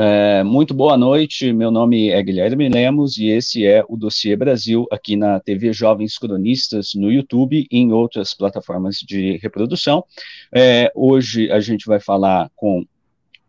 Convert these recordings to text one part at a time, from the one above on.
É, muito boa noite, meu nome é Guilherme Lemos e esse é o Dossiê Brasil aqui na TV Jovens Cronistas no YouTube e em outras plataformas de reprodução. É, hoje a gente vai falar com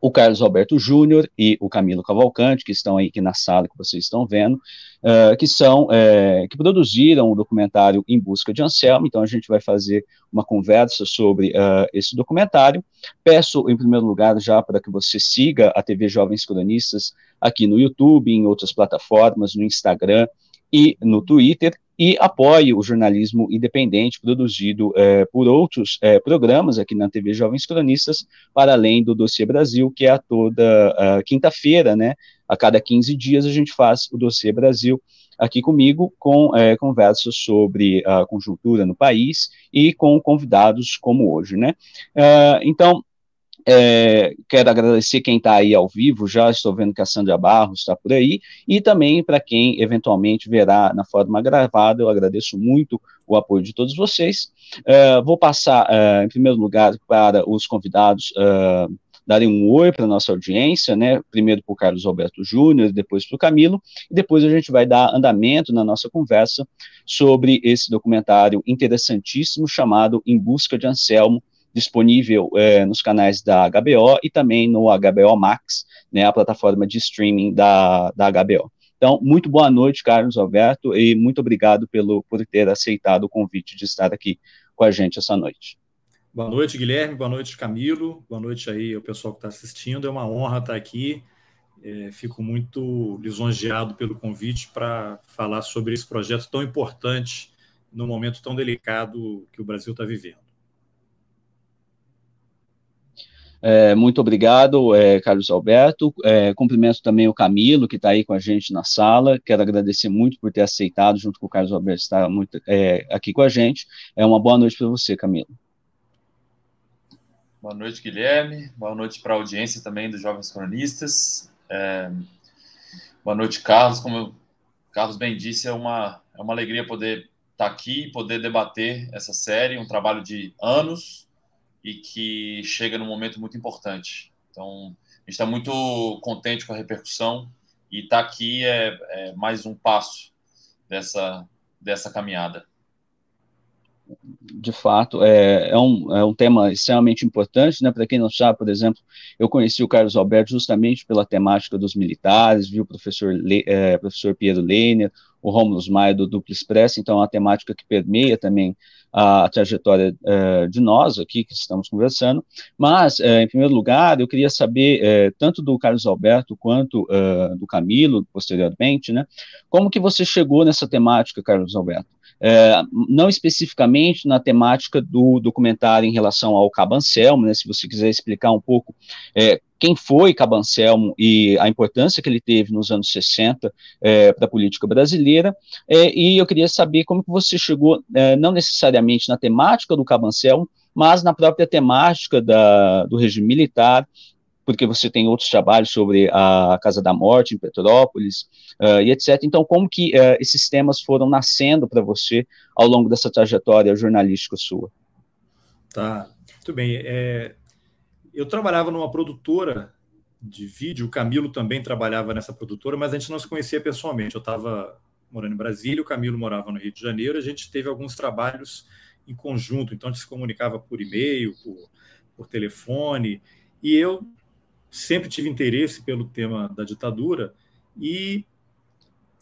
o Carlos Alberto Júnior e o Camilo Cavalcante, que estão aí aqui na sala que vocês estão vendo, uh, que são, uh, que produziram o documentário Em Busca de Anselmo, então a gente vai fazer uma conversa sobre uh, esse documentário. Peço, em primeiro lugar, já para que você siga a TV Jovens Cronistas aqui no YouTube, em outras plataformas, no Instagram e no Twitter, e apoie o jornalismo independente produzido é, por outros é, programas aqui na TV Jovens Cronistas, para além do Dossiê Brasil, que é a toda quinta-feira, né? A cada 15 dias a gente faz o Dossiê Brasil aqui comigo, com é, conversas sobre a conjuntura no país e com convidados como hoje, né? Uh, então, é, quero agradecer quem está aí ao vivo, já estou vendo que a Sandra Barros está por aí, e também para quem eventualmente verá na forma gravada, eu agradeço muito o apoio de todos vocês. É, vou passar, é, em primeiro lugar, para os convidados é, darem um oi para a nossa audiência, né? Primeiro para o Carlos Alberto Júnior, depois para o Camilo, e depois a gente vai dar andamento na nossa conversa sobre esse documentário interessantíssimo chamado Em Busca de Anselmo, disponível é, nos canais da HBO e também no HBO Max, né, a plataforma de streaming da, da HBO. Então, muito boa noite, Carlos Alberto, e muito obrigado pelo, por ter aceitado o convite de estar aqui com a gente essa noite. Boa noite, Guilherme, boa noite, Camilo, boa noite aí ao pessoal que está assistindo, é uma honra estar aqui, é, fico muito lisonjeado pelo convite para falar sobre esse projeto tão importante no momento tão delicado que o Brasil está vivendo. É, muito obrigado, é, Carlos Alberto. É, cumprimento também o Camilo, que está aí com a gente na sala. Quero agradecer muito por ter aceitado, junto com o Carlos Alberto, estar muito, é, aqui com a gente. É uma boa noite para você, Camilo. Boa noite, Guilherme. Boa noite para a audiência também dos Jovens Cronistas. É, boa noite, Carlos. Como o Carlos bem disse, é uma, é uma alegria poder estar tá aqui, poder debater essa série, um trabalho de anos e que chega num momento muito importante. Então, a gente está muito contente com a repercussão e estar tá aqui é, é, mais um passo dessa, dessa caminhada. De fato, é, é, um, é um tema extremamente importante, né? Para quem não sabe, por exemplo, eu conheci o Carlos Alberto justamente pela temática dos militares, vi o professor, Le, é, professor Piero Leiner, o Rômulo Maia do Duplo Expresso, então é uma temática que permeia também a, trajetória uh, de nós aqui que estamos conversando, mas, uh, em primeiro lugar, eu queria saber, uh, tanto do Carlos Alberto quanto do Camilo, posteriormente, né, como que você chegou nessa temática, Carlos Alberto? Não especificamente na temática do documentário em relação ao Cabancelmo, né, se você quiser explicar um pouco quem foi Cabancelmo e a importância que ele teve nos anos 60 é, para a política brasileira, é, e eu queria saber como que você chegou, é, não necessariamente na temática do Cabancelmo, mas na própria temática da, do regime militar, porque você tem outros trabalhos sobre a Casa da Morte em Petrópolis uh, e etc. Então, como que uh, esses temas foram nascendo para você ao longo dessa trajetória jornalística sua? Tá, muito bem. É, eu trabalhava numa produtora de vídeo, o Camilo também trabalhava nessa produtora, mas a gente não se conhecia pessoalmente. Eu estava morando em Brasília, o Camilo morava no Rio de Janeiro, a gente teve alguns trabalhos em conjunto, então a gente se comunicava por e-mail, por, por telefone, e eu sempre tive interesse pelo tema da ditadura e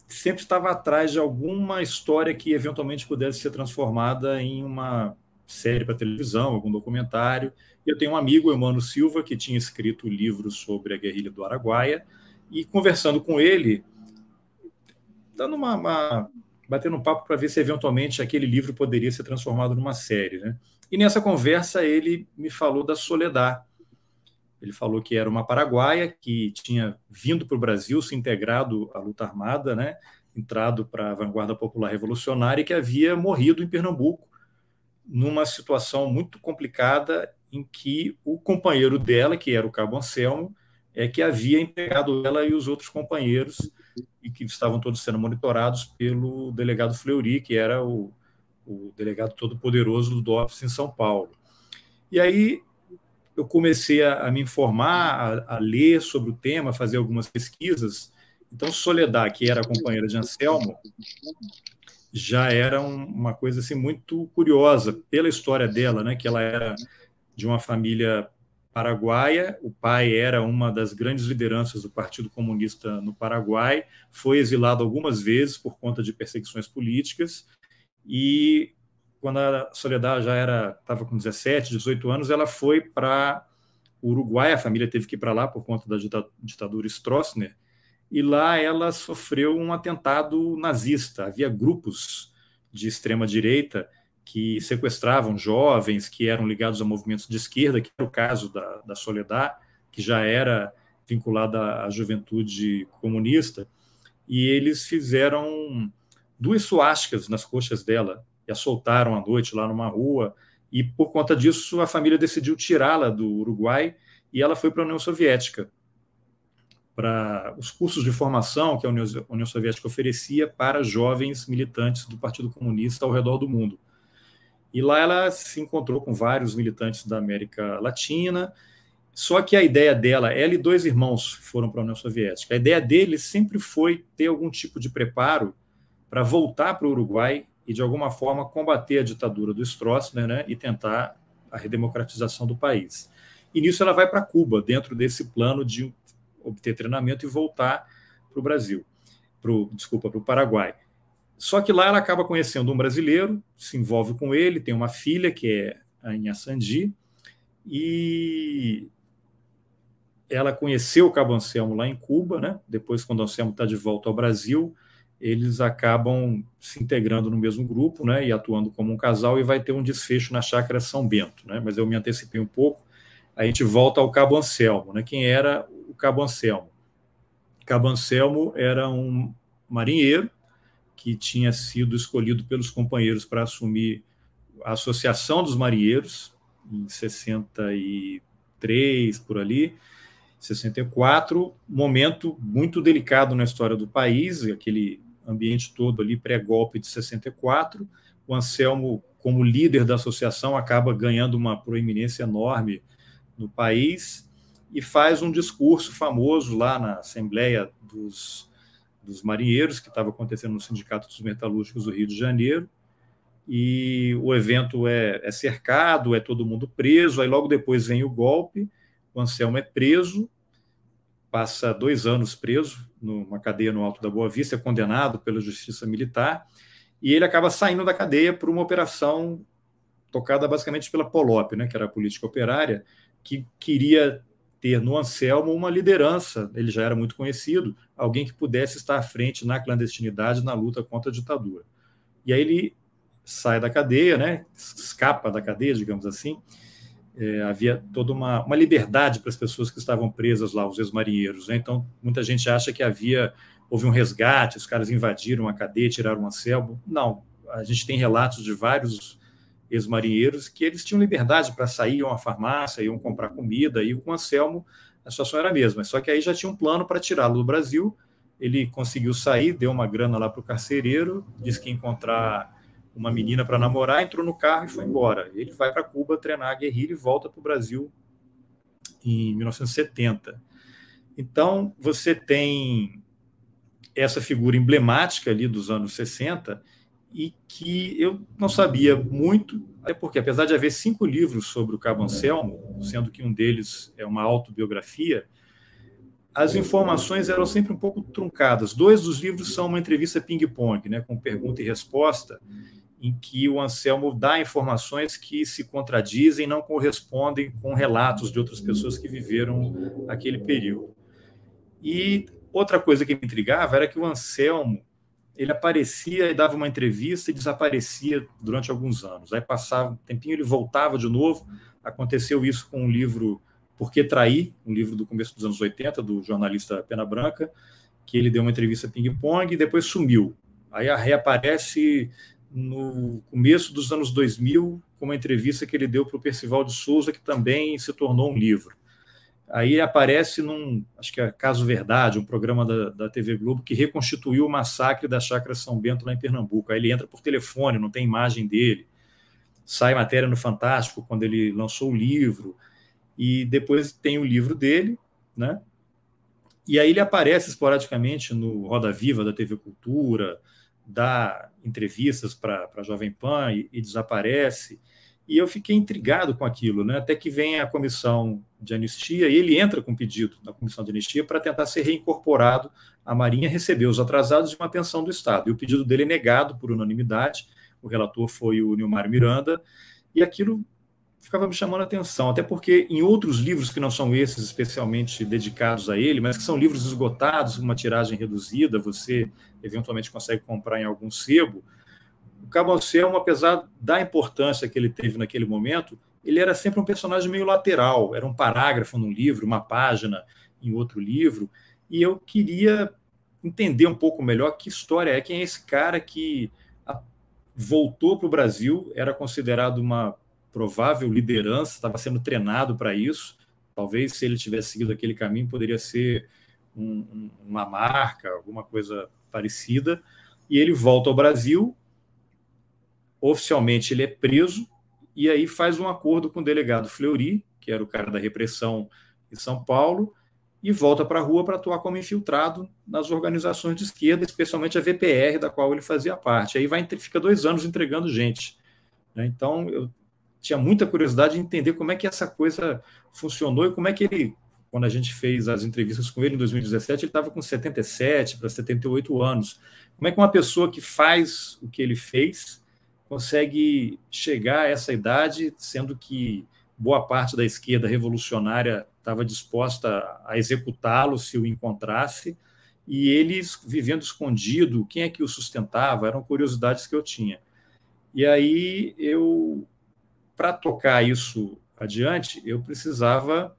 sempre estava atrás de alguma história que eventualmente pudesse ser transformada em uma série para televisão, algum documentário. Eu tenho um amigo, Emmanuel Silva, que tinha escrito livros sobre a guerrilha do Araguaia, e conversando com ele, dando uma, uma batendo um papo para ver se eventualmente aquele livro poderia ser transformado numa série, né? E nessa conversa ele me falou da Soledad. Ele falou que era uma paraguaia que tinha vindo para o Brasil, se integrado à luta armada, né? Entrado para a vanguarda popular revolucionária e que havia morrido em Pernambuco numa situação muito complicada em que o companheiro dela, que era o Cabo Anselmo, é que havia entregado ela e os outros companheiros e que estavam todos sendo monitorados pelo delegado Fleury, que era o, o delegado todo-poderoso do DOPS em São Paulo. E aí eu comecei a, a me informar, a, a, ler sobre o tema, fazer algumas pesquisas. Então, Soledad, que era companheira de Anselmo, já era um, uma coisa assim muito curiosa pela história dela, né? Que ela era de uma família paraguaia, o pai era uma das grandes lideranças do Partido Comunista no Paraguai, foi exilado algumas vezes por conta de perseguições políticas e quando a Soledad já era estava com 17, 18 anos, ela foi para o Uruguai, a família teve que ir para lá por conta da ditadura Stroessner, e lá ela sofreu um atentado nazista. Havia grupos de extrema direita que sequestravam jovens que eram ligados a movimentos de esquerda, que era o caso da, da Soledad, que já era vinculada à juventude comunista, e eles fizeram duas suásticas nas coxas dela, e a soltaram à noite lá numa rua, e por conta disso a família decidiu tirá-la do Uruguai e ela foi para a União Soviética, para os cursos de formação que a União Soviética oferecia para jovens militantes do Partido Comunista ao redor do mundo. E lá ela se encontrou com vários militantes da América Latina, só que a ideia dela, ela e dois irmãos foram para a União Soviética. A ideia deles sempre foi ter algum tipo de preparo para voltar para o Uruguai e, de alguma forma, combater a ditadura do Stroessner né, e tentar a redemocratização do país. E nisso ela vai para Cuba, dentro desse plano de obter treinamento e voltar para o Brasil, pro, desculpa, para o Paraguai. Só que lá ela acaba conhecendo um brasileiro, se envolve com ele, tem uma filha que é a Inha Sandi, e ela conheceu o Cabo Anselmo lá em Cuba, né? Depois, quando o Anselmo está de volta ao Brasil, eles acabam se integrando no mesmo grupo, né, e atuando como um casal, e vai ter um desfecho na chácara São Bento, né, mas eu me antecipei um pouco, a gente volta ao Cabo Anselmo, né, quem era o Cabo Anselmo? Cabo Anselmo era um marinheiro que tinha sido escolhido pelos companheiros para assumir a Associação dos Marinheiros, em 63, por ali, 64, momento muito delicado na história do país, aquele ambiente todo ali pré-golpe de 64. O Anselmo, como líder da associação, acaba ganhando uma proeminência enorme no país e faz um discurso famoso lá na Assembleia dos, dos Marinheiros, que estava acontecendo no Sindicato dos Metalúrgicos do Rio de Janeiro. E o evento é, é cercado, é todo mundo preso. Aí logo depois vem o golpe, o Anselmo é preso passa dois anos preso numa cadeia no Alto da Boa Vista, é condenado pela Justiça Militar, e ele acaba saindo da cadeia por uma operação tocada basicamente pela Polop, né, que era a política operária, que queria ter no Anselmo uma liderança, ele já era muito conhecido, alguém que pudesse estar à frente na clandestinidade na luta contra a ditadura. E aí ele sai da cadeia, né, escapa da cadeia, digamos assim, é, havia toda uma, uma liberdade para as pessoas que estavam presas lá, os ex-marinheiros. Né? Então, muita gente acha que havia houve um resgate, os caras invadiram a cadeia, tiraram um selvo. Não, a gente tem relatos de vários ex-marinheiros que eles tinham liberdade para sair, iam à farmácia, iam comprar comida, e com o Anselmo a situação era a mesma, só que aí já tinha um plano para tirá-lo do Brasil, ele conseguiu sair, deu uma grana lá para o carcereiro, disse que ia encontrar uma menina para namorar, entrou no carro e foi embora. Ele vai para Cuba treinar a guerrilha e volta para o Brasil em 1970. Então, você tem essa figura emblemática ali dos anos 60 e que eu não sabia muito, até porque, apesar de haver cinco livros sobre o Cabo Anselmo, sendo que um deles é uma autobiografia, as informações eram sempre um pouco truncadas. Dois dos livros são uma entrevista ping-pong, né, com pergunta e resposta, em que o Anselmo dá informações que se contradizem, não correspondem com relatos de outras pessoas que viveram aquele período. E outra coisa que me intrigava era que o Anselmo ele aparecia e dava uma entrevista e desaparecia durante alguns anos. Aí passava um tempinho, ele voltava de novo. Aconteceu isso com o um livro Por que Trair, um livro do começo dos anos 80, do jornalista Pena Branca, que ele deu uma entrevista ping-pong e depois sumiu. Aí reaparece no começo dos anos 2000, com uma entrevista que ele deu para o Percival de Souza, que também se tornou um livro. Aí aparece num, acho que é Caso Verdade, um programa da, da TV Globo que reconstituiu o massacre da Chácara São Bento lá em Pernambuco. Aí ele entra por telefone, não tem imagem dele. Sai matéria no Fantástico quando ele lançou o livro. E depois tem o livro dele, né? E aí ele aparece esporadicamente no Roda Viva da TV Cultura, dá entrevistas para a Jovem Pan e, e, desaparece. E eu fiquei intrigado com aquilo, né? até que vem a comissão de anistia e ele entra com pedido na comissão de anistia para tentar ser reincorporado à Marinha, receber os atrasados de uma pensão do Estado. E o pedido dele é negado por unanimidade. O relator foi o Nilmar Miranda, e aquilo ficava me chamando a atenção, até porque em outros livros que não são esses especialmente dedicados a ele, mas que são livros esgotados, uma tiragem reduzida, você eventualmente consegue comprar em algum sebo, o Cabo Anselmo, apesar da importância que ele teve naquele momento, ele era sempre um personagem meio lateral, era um parágrafo num livro, uma página em outro livro, e eu queria entender um pouco melhor que história é, quem é esse cara que voltou para o Brasil, era considerado uma provável liderança, estava sendo treinado para isso. Talvez, se ele tivesse seguido aquele caminho, poderia ser um, um, uma marca, alguma coisa parecida. E ele volta ao Brasil. Oficialmente, ele é preso e aí faz um acordo com o delegado Fleury, que era o cara da repressão em São Paulo, e volta para a rua para atuar como infiltrado nas organizações de esquerda, especialmente a VPR, da qual ele fazia parte. Aí vai, fica dois anos entregando gente. Né? Então, eu tinha muita curiosidade de entender como é que essa coisa funcionou e como é que ele, quando a gente fez as entrevistas com ele em 2017, ele estava com 77 para 78 anos. Como é que uma pessoa que faz o que ele fez consegue chegar a essa idade, sendo que boa parte da esquerda revolucionária estava disposta a executá-lo se o encontrasse, e eles vivendo escondido, quem é que o sustentava? Eram curiosidades que eu tinha. E aí eu para tocar isso adiante, eu precisava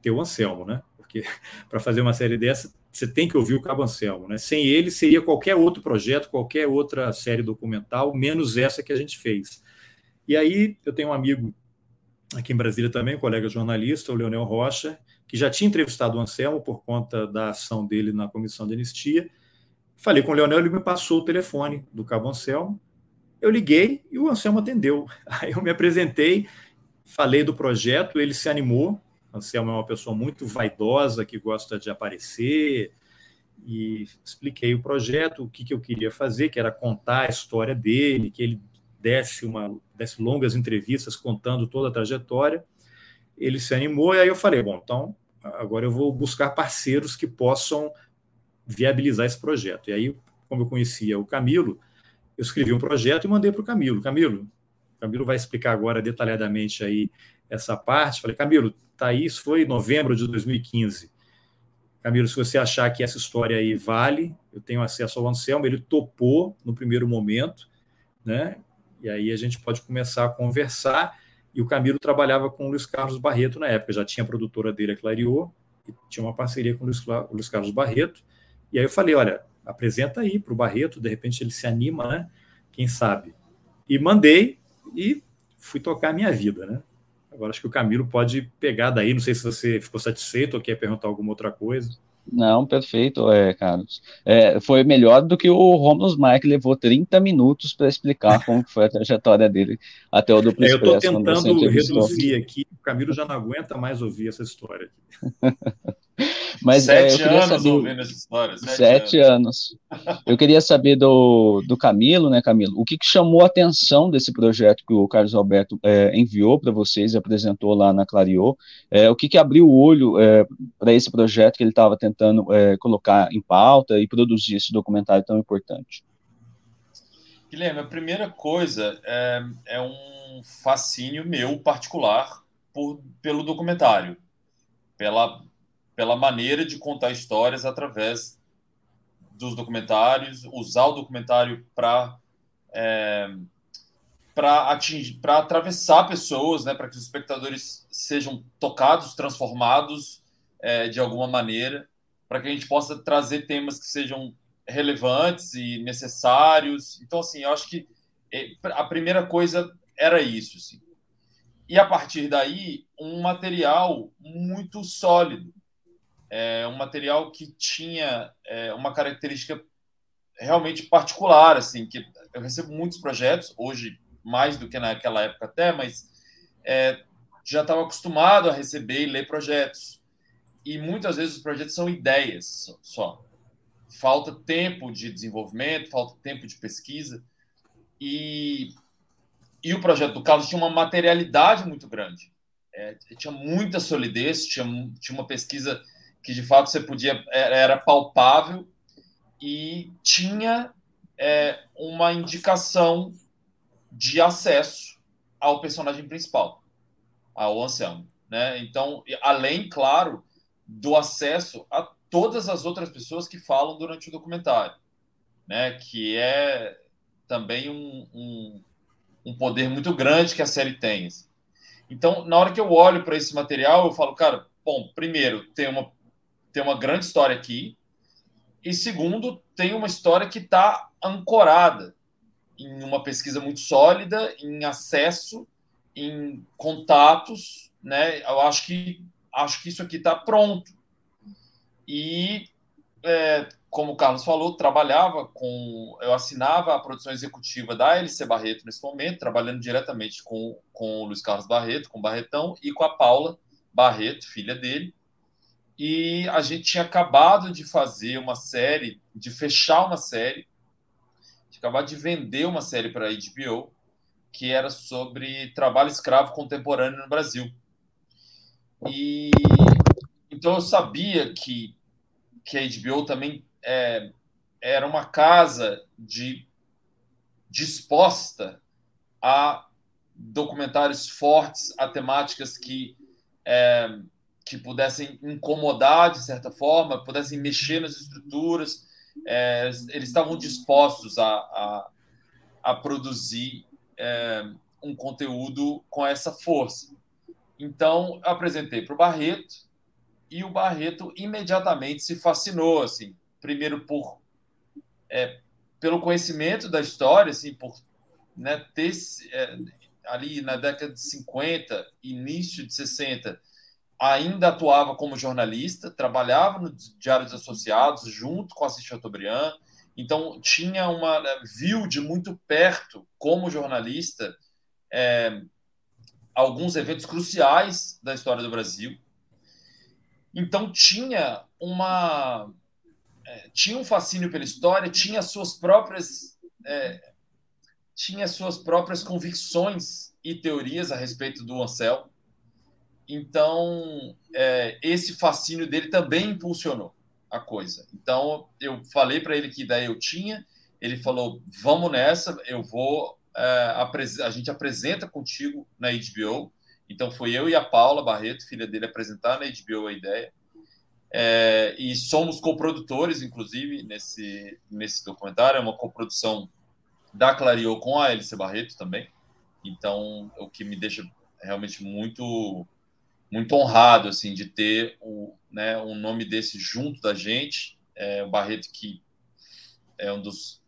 ter o Anselmo, né? Porque para fazer uma série dessa, você tem que ouvir o Cabo Anselmo, né? Sem ele seria qualquer outro projeto, qualquer outra série documental, menos essa que a gente fez. E aí eu tenho um amigo aqui em Brasília também, um colega jornalista, o Leonel Rocha, que já tinha entrevistado o Anselmo por conta da ação dele na comissão de anistia. Falei com o Leonel, ele me passou o telefone do Cabo Anselmo, eu liguei e o Anselmo atendeu. Aí eu me apresentei, falei do projeto, ele se animou. O Anselmo é uma pessoa muito vaidosa, que gosta de aparecer, e expliquei o projeto, o que, que eu queria fazer, que era contar a história dele, que ele desse, uma, desse longas entrevistas contando toda a trajetória. Ele se animou, e aí eu falei: bom, então agora eu vou buscar parceiros que possam viabilizar esse projeto. E aí, como eu conhecia o Camilo, eu escrevi um projeto e mandei para o Camilo. Camilo, Camilo vai explicar agora detalhadamente aí essa parte. Falei, Camilo, tá aí, isso foi em novembro de 2015. Camilo, se você achar que essa história aí vale, eu tenho acesso ao Anselmo, ele topou no primeiro momento, né? E aí a gente pode começar a conversar. E o Camilo trabalhava com o Luiz Carlos Barreto na época, já tinha a produtora dele, a Clariô, e tinha uma parceria com o Luiz Carlos Barreto. E aí eu falei, olha, apresenta aí para o Barreto, de repente ele se anima, né? Quem sabe? E mandei e fui tocar a minha vida, né? Agora acho que o Camilo pode pegar daí, não sei se você ficou satisfeito ou quer perguntar alguma outra coisa. Não, perfeito, é, Carlos. É, foi melhor do que o Romulus Mike levou 30 minutos para explicar como foi a trajetória dele até o duplo é, Eu estou tentando reduzir aqui, o Camilo já não aguenta mais ouvir essa história. Mas é, sete é, anos saber, ouvindo essa história. Sete, sete anos. anos. Eu queria saber do, do Camilo, né, Camilo? O que, que chamou a atenção desse projeto que o Carlos Alberto é, enviou para vocês e apresentou lá na Clariô? É, o que, que abriu o olho é, para esse projeto que ele estava tentando é, colocar em pauta e produzir esse documentário tão importante? Guilherme, a primeira coisa é, é um fascínio meu particular por, pelo documentário, pela pela maneira de contar histórias através dos documentários, usar o documentário para é, para atingir, para atravessar pessoas, né, para que os espectadores sejam tocados, transformados é, de alguma maneira, para que a gente possa trazer temas que sejam relevantes e necessários. Então, assim, eu acho que é, a primeira coisa era isso, assim. E a partir daí, um material muito sólido, é um material que tinha é, uma característica realmente particular, assim, que eu recebo muitos projetos, hoje mais do que naquela época até, mas é, já estava acostumado a receber e ler projetos. E muitas vezes os projetos são ideias só. Falta tempo de desenvolvimento, falta tempo de pesquisa. E, e o projeto do Carlos tinha uma materialidade muito grande. É, tinha muita solidez, tinha, tinha uma pesquisa que de fato você podia era palpável e tinha é, uma indicação de acesso ao personagem principal, ao Anselmo. Né? Então, além, claro, do acesso a todas as outras pessoas que falam durante o documentário, né? que é também um, um, um poder muito grande que a série tem. Então, na hora que eu olho para esse material, eu falo, cara, bom, primeiro, tem uma, tem uma grande história aqui, e segundo, tem uma história que está ancorada em uma pesquisa muito sólida, em acesso, em contatos, né? Eu acho que acho que isso aqui está pronto. E é, como o Carlos falou, trabalhava com, eu assinava a produção executiva da LC Barreto nesse momento, trabalhando diretamente com, com o Luiz Carlos Barreto, com o Barretão e com a Paula Barreto, filha dele e a gente tinha acabado de fazer uma série, de fechar uma série, de acabar de vender uma série para a HBO, que era sobre trabalho escravo contemporâneo no Brasil. E então eu sabia que, que a HBO também é, era uma casa de disposta a documentários fortes, a temáticas que é, que pudessem incomodar de certa forma, pudessem mexer nas estruturas. É, eles estavam dispostos a, a, a produzir é, um conteúdo com essa força. Então, apresentei para o Barreto e o Barreto imediatamente se fascinou, assim, primeiro por é, pelo conhecimento da história, assim, por né, ter é, ali na década de 50, início de 60, ainda atuava como jornalista, trabalhava no Diário dos Associados junto com Assis Chateaubriand, então tinha uma né, viu de muito perto como jornalista é, alguns eventos cruciais da história do Brasil. Então tinha uma é, tinha um fascínio pela história, tinha suas próprias é, tinha suas próprias convicções e teorias a respeito do Ansel então, é, esse fascínio dele também impulsionou a coisa. Então, eu falei para ele que ideia eu tinha, ele falou: vamos nessa, eu vou. É, a gente apresenta contigo na HBO. Então, foi eu e a Paula Barreto, filha dele, apresentar na HBO a ideia. É, e somos coprodutores, inclusive, nesse, nesse documentário. É uma coprodução da Clariô com a Alice Barreto também. Então, o que me deixa realmente muito muito honrado assim de ter o, né, um nome desse junto da gente. É, o Barreto que é um dos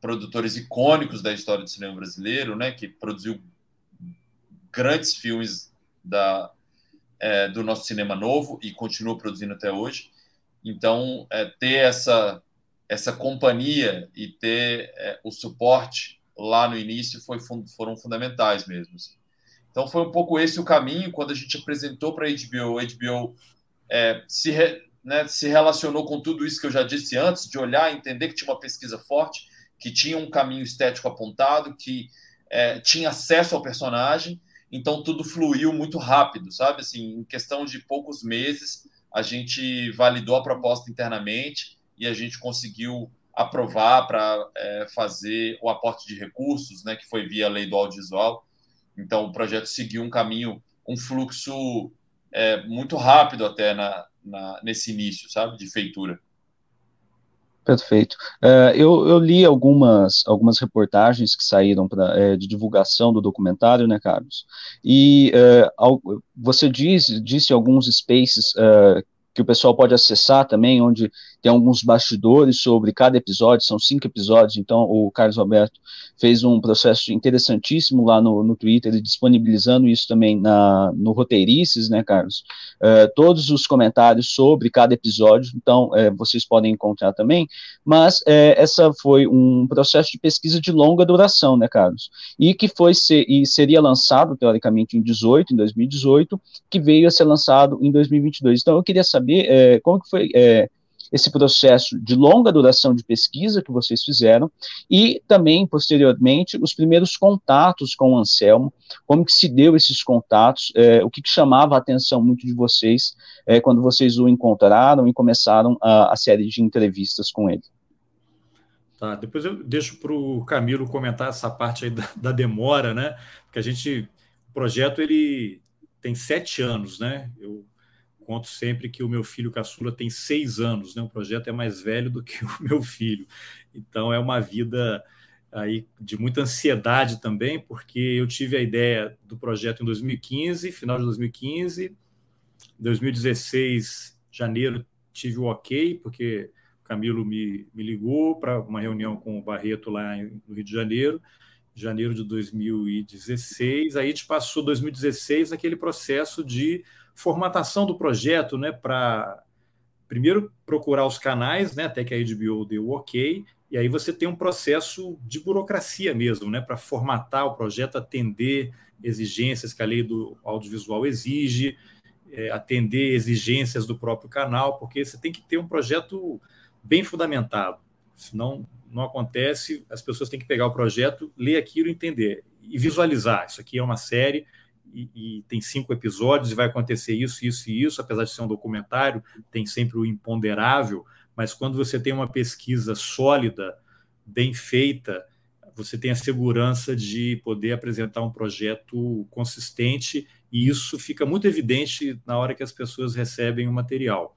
produtores icônicos da história do cinema brasileiro, né, que produziu grandes filmes da, é, do nosso cinema novo e continua produzindo até hoje. Então, é, ter essa essa companhia e ter é, o suporte lá no início foi, foram fundamentais mesmo. Assim. Então foi um pouco esse o caminho quando a gente apresentou para a HBO. A HBO é, se, re, né, se relacionou com tudo isso que eu já disse antes, de olhar, entender que tinha uma pesquisa forte, que tinha um caminho estético apontado, que é, tinha acesso ao personagem. Então tudo fluiu muito rápido, sabe? Assim, em questão de poucos meses, a gente validou a proposta internamente e a gente conseguiu aprovar para é, fazer o aporte de recursos, né, que foi via lei do audiovisual então, o projeto seguiu um caminho, um fluxo é, muito rápido até na, na, nesse início, sabe, de feitura. Perfeito. Uh, eu, eu, li algumas, algumas reportagens que saíram pra, é, de divulgação do documentário, né, Carlos? E uh, ao, você diz, disse alguns spaces uh, que o pessoal pode acessar também, onde tem alguns bastidores sobre cada episódio, são cinco episódios, então o Carlos Alberto fez um processo interessantíssimo lá no, no Twitter, disponibilizando isso também na, no Roteirices, né, Carlos? Uh, todos os comentários sobre cada episódio, então uh, vocês podem encontrar também, mas uh, essa foi um processo de pesquisa de longa duração, né, Carlos? E que foi ser, e seria lançado, teoricamente, em 18, em 2018, que veio a ser lançado em 2022. Então eu queria saber como que foi esse processo de longa duração de pesquisa que vocês fizeram e também, posteriormente, os primeiros contatos com o Anselmo, como que se deu esses contatos, é, o que, que, chamava a atenção muito de vocês é, quando vocês o encontraram e começaram a, a série de entrevistas com ele. Tá, depois eu deixo para o Camilo comentar essa parte aí da, da, demora, né? Porque a gente, o projeto ele tem sete anos, né? Eu conto sempre que o meu filho caçula tem seis anos, né? O projeto é mais velho do que o meu filho. Então é uma vida aí de muita ansiedade também, porque eu tive a ideia do projeto em 2015, final de 2015, 2016, janeiro, tive o ok, porque o Camilo me, me ligou para uma reunião com o Barreto lá no Rio de Janeiro, janeiro de 2016, aí a gente passou 2016 naquele processo de formatação do projeto, né, para primeiro procurar os canais, né, até que a HBO deu ok, e aí você tem um processo de burocracia mesmo, né, para formatar o projeto, atender exigências que a lei do audiovisual exige, é, atender exigências do próprio canal, porque você tem que ter um projeto bem fundamentado, senão não acontece, as pessoas têm que pegar o projeto, ler aquilo, entender e visualizar. Isso aqui é uma série, e, e, tem cinco episódios e vai acontecer isso, isso e isso, apesar de ser um documentário, tem sempre o imponderável, mas quando você tem uma pesquisa sólida, bem feita, você tem a segurança de poder apresentar um projeto consistente e isso fica muito evidente na hora que as pessoas recebem o material.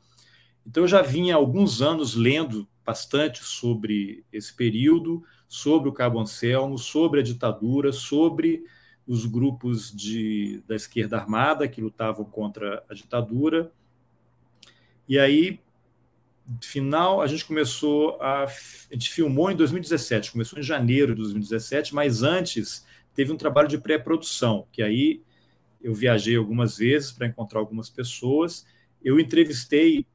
Então, eu já vinha há alguns anos lendo bastante sobre esse período, sobre o Cabo Anselmo, sobre a ditadura, sobre os grupos de, da esquerda armada que lutavam contra a ditadura. E aí, final, a gente começou a. A gente filmou em 2017, começou em janeiro de 2017, mas antes teve um trabalho de pré-produção, que aí eu viajei algumas vezes para encontrar algumas pessoas. Eu entrevistei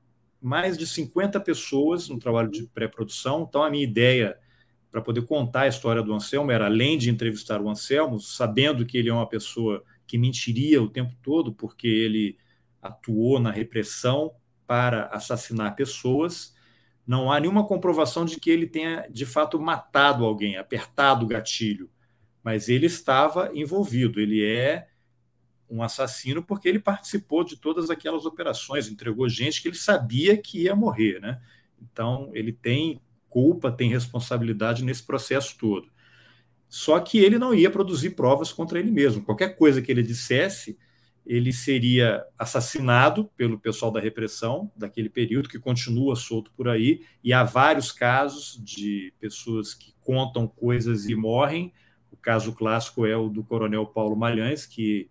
mais de 50 pessoas no trabalho de pré-produção, então a minha ideia para poder contar a história do Anselmo era, além de entrevistar o Anselmo, sabendo que ele é uma pessoa que mentiria o tempo todo, porque ele atuou na repressão para assassinar pessoas, não há nenhuma comprovação de que ele tenha de fato matado alguém, apertado o gatilho, mas ele estava envolvido, ele é um assassino porque ele participou de todas aquelas operações, entregou gente que ele sabia que ia morrer, né? Então, ele tem culpa, tem responsabilidade nesse processo todo. Só que ele não ia produzir provas contra ele mesmo. Qualquer coisa que ele dissesse, ele seria assassinado pelo pessoal da repressão daquele período, que continua solto por aí, e há vários casos de pessoas que contam coisas e morrem. O caso clássico é o do coronel Paulo Malhães, que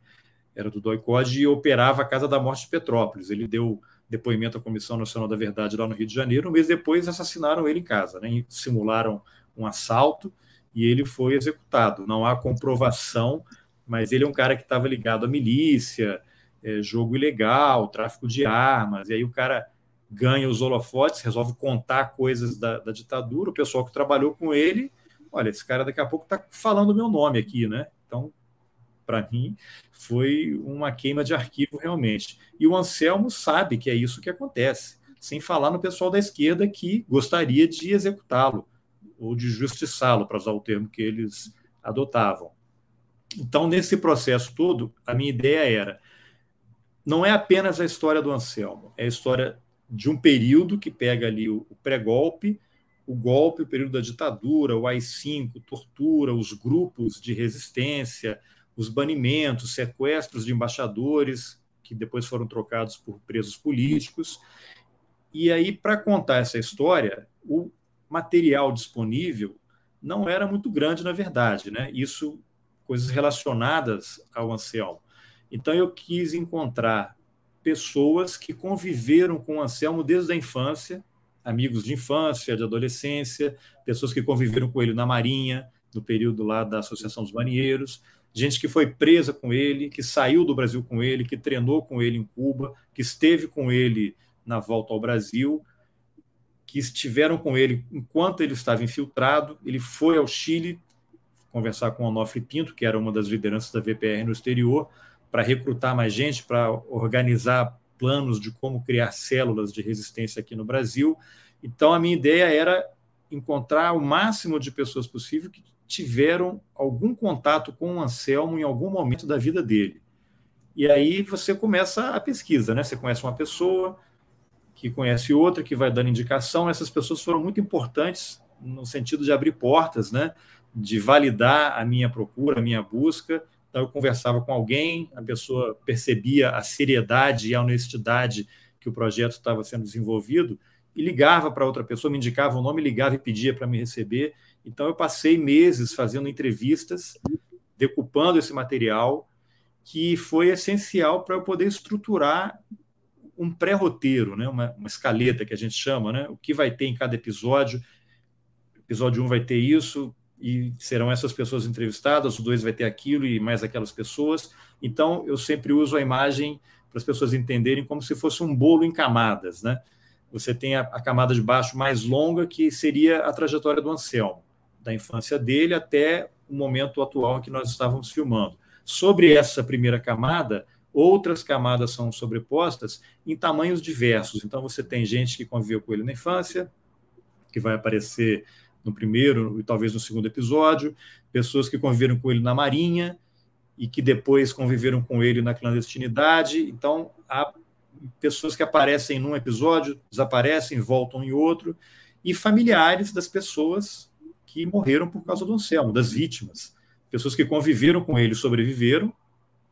era do DOI-CODE e operava a Casa da Morte de Petrópolis. Ele deu depoimento à Comissão Nacional da Verdade lá no Rio de Janeiro. Um mês depois, assassinaram ele em casa, né? simularam um assalto e ele foi executado. Não há comprovação, mas ele é um cara que estava ligado à milícia, é, jogo ilegal, tráfico de armas, e aí o cara ganha os holofotes, resolve contar coisas da, da ditadura. O pessoal que trabalhou com ele, olha, esse cara daqui a pouco está falando o meu nome aqui, né? Então para mim, foi uma queima de arquivo realmente. E o Anselmo sabe que é isso que acontece, sem falar no pessoal da esquerda que gostaria de executá-lo ou de justiçá-lo, para usar o termo que eles adotavam. Então, nesse processo todo, a minha ideia era: não é apenas a história do Anselmo, é a história de um período que pega ali o pré-golpe, o golpe, o período da ditadura, o AI-5, tortura, os grupos de resistência, os banimentos, sequestros de embaixadores, que depois foram trocados por presos políticos. E aí, para contar essa história, o material disponível não era muito grande, na verdade, né? Isso, coisas relacionadas ao Anselmo. Então, eu quis encontrar pessoas que conviveram com o Anselmo desde a infância, amigos de infância, de adolescência, pessoas que conviveram com ele na Marinha, no período lá da Associação dos Marinheiros, gente que foi presa com ele, que saiu do Brasil com ele, que treinou com ele em Cuba, que esteve com ele na volta ao Brasil, que estiveram com ele enquanto ele estava infiltrado. Ele foi ao Chile conversar com Onofre Pinto, que era uma das lideranças da VPR no exterior, para recrutar mais gente, para organizar planos de como criar células de resistência aqui no Brasil. Então, a minha ideia era encontrar o máximo de pessoas possível que tiveram algum contato com o Anselmo em algum momento da vida dele. E aí você começa a pesquisa, né? Você conhece uma pessoa que conhece outra, que vai dando indicação. Essas pessoas foram muito importantes no sentido de abrir portas, né? De validar a minha procura, a minha busca. Então eu conversava com alguém, a pessoa percebia a seriedade e a honestidade que o projeto estava sendo desenvolvido e ligava para outra pessoa, me indicava o nome, ligava e pedia para me receber. Então, eu passei meses fazendo entrevistas, decupando esse material, que foi essencial para eu poder estruturar um pré-roteiro, né? uma, uma escaleta que a gente chama, né? o que vai ter em cada episódio. Episódio 1 um vai ter isso, e serão essas pessoas entrevistadas, o 2 vai ter aquilo e mais aquelas pessoas. Então, eu sempre uso a imagem para as pessoas entenderem como se fosse um bolo em camadas. Né? Você tem a, a camada de baixo mais longa, que seria a trajetória do Anselmo da infância dele até o momento atual em que nós estávamos filmando. Sobre essa primeira camada, outras camadas são sobrepostas em tamanhos diversos. Então, você tem gente que conviveu com ele na infância, que vai aparecer no primeiro e talvez no segundo episódio, pessoas que conviveram com ele na Marinha e que depois conviveram com ele na clandestinidade. Então, há pessoas que aparecem num episódio, desaparecem, voltam em outro, e familiares das pessoas que morreram por causa do Anselmo, das vítimas. Pessoas que conviveram com ele sobreviveram,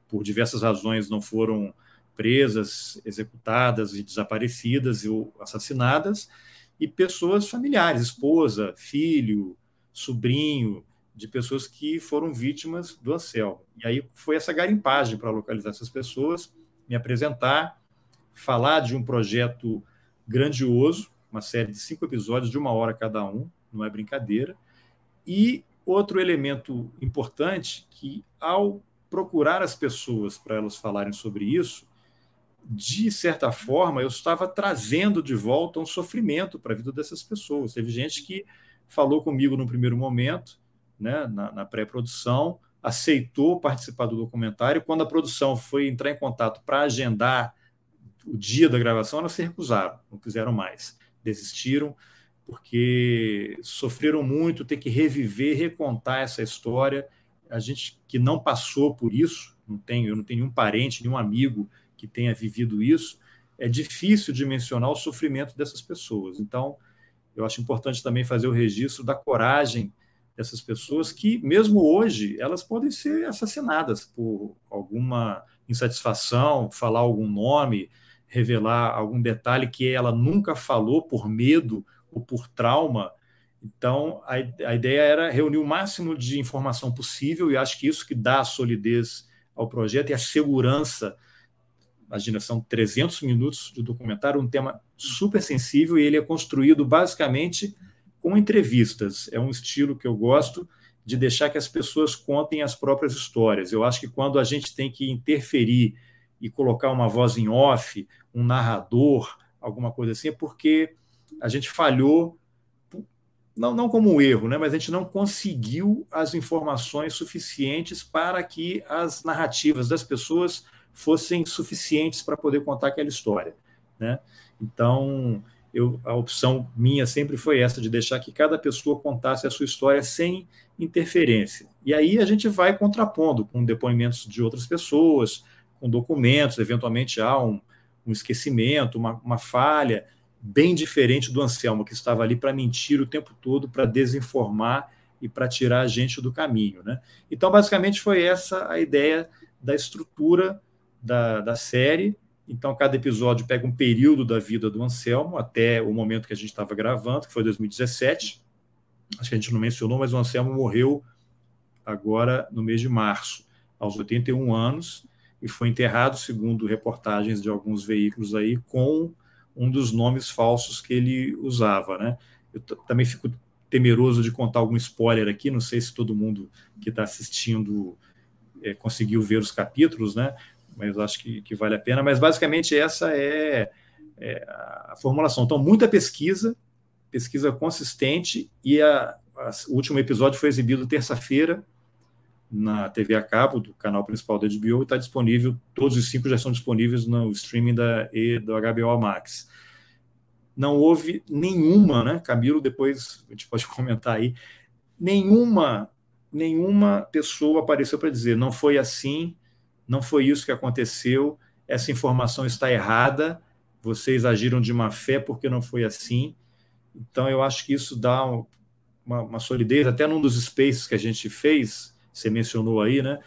por diversas razões não foram presas, executadas e desaparecidas ou assassinadas, e pessoas familiares, esposa, filho, sobrinho, de pessoas que foram vítimas do Anselmo. E aí foi essa garimpagem para localizar essas pessoas, me apresentar, falar de um projeto grandioso, uma série de cinco episódios de uma hora cada um, não é brincadeira, e outro elemento importante que, ao procurar as pessoas para elas falarem sobre isso, de certa forma, eu estava trazendo de volta um sofrimento para a vida dessas pessoas. Teve gente que falou comigo no primeiro momento, né, na, na pré-produção, aceitou participar do documentário. Quando a produção foi entrar em contato para agendar o dia da gravação, elas se recusaram, não quiseram mais, desistiram porque sofreram muito, ter que reviver, recontar essa história. A gente que não passou por isso, não tenho, eu não tenho nenhum parente, nenhum amigo que tenha vivido isso, é difícil dimensionar o sofrimento dessas pessoas. Então, eu acho importante também fazer o registro da coragem dessas pessoas que, mesmo hoje, elas podem ser assassinadas por alguma insatisfação, falar algum nome, revelar algum detalhe que ela nunca falou por medo ou por trauma. Então, a, a ideia era reunir o máximo de informação possível, e acho que isso que dá solidez ao projeto e a segurança. Imagina, são 300 minutos de documentário, um tema super sensível, e ele é construído basicamente com entrevistas. É um estilo que eu gosto de deixar que as pessoas contem as próprias histórias. Eu acho que quando a gente tem que interferir e colocar uma voz em off, um narrador, alguma coisa assim, é porque a gente falhou, não, não como um erro, né, mas a gente não conseguiu as informações suficientes para que as narrativas das pessoas fossem suficientes para poder contar aquela história. Né? Então, eu, a opção minha sempre foi essa, de deixar que cada pessoa contasse a sua história sem interferência. E aí a gente vai contrapondo com depoimentos de outras pessoas, com documentos, eventualmente há um, um esquecimento, uma, uma falha, bem diferente do Anselmo, que estava ali para mentir o tempo todo, para desinformar e para tirar a gente do caminho. Né? Então, basicamente, foi essa a ideia da estrutura da, da série. Então, cada episódio pega um período da vida do Anselmo, até o momento que a gente estava gravando, que foi 2017. Acho que a gente não mencionou, mas o Anselmo morreu agora no mês de março, aos 81 anos. e foi enterrado, segundo reportagens de alguns veículos aí, com um dos nomes falsos que ele usava, né? Eu também fico temeroso de contar algum spoiler aqui, não sei se todo mundo que está assistindo é, conseguiu ver os capítulos, né? Mas acho que, que, vale a pena. Mas basicamente essa é, é, a formulação. Então, muita pesquisa, pesquisa consistente, e a, a, o último episódio foi exibido terça-feira na TV a cabo do canal principal da HBO e está disponível, todos os cinco já estão disponíveis no streaming da, e, do HBO Max. Não houve nenhuma, né, Camilo, depois a gente pode comentar aí, nenhuma, nenhuma pessoa apareceu para dizer não foi assim, não foi isso que aconteceu, essa informação está errada, vocês agiram de má fé porque não foi assim. Então, eu acho que isso dá uma, uma solidez, até num dos spaces que a gente fez, você mencionou aí, né?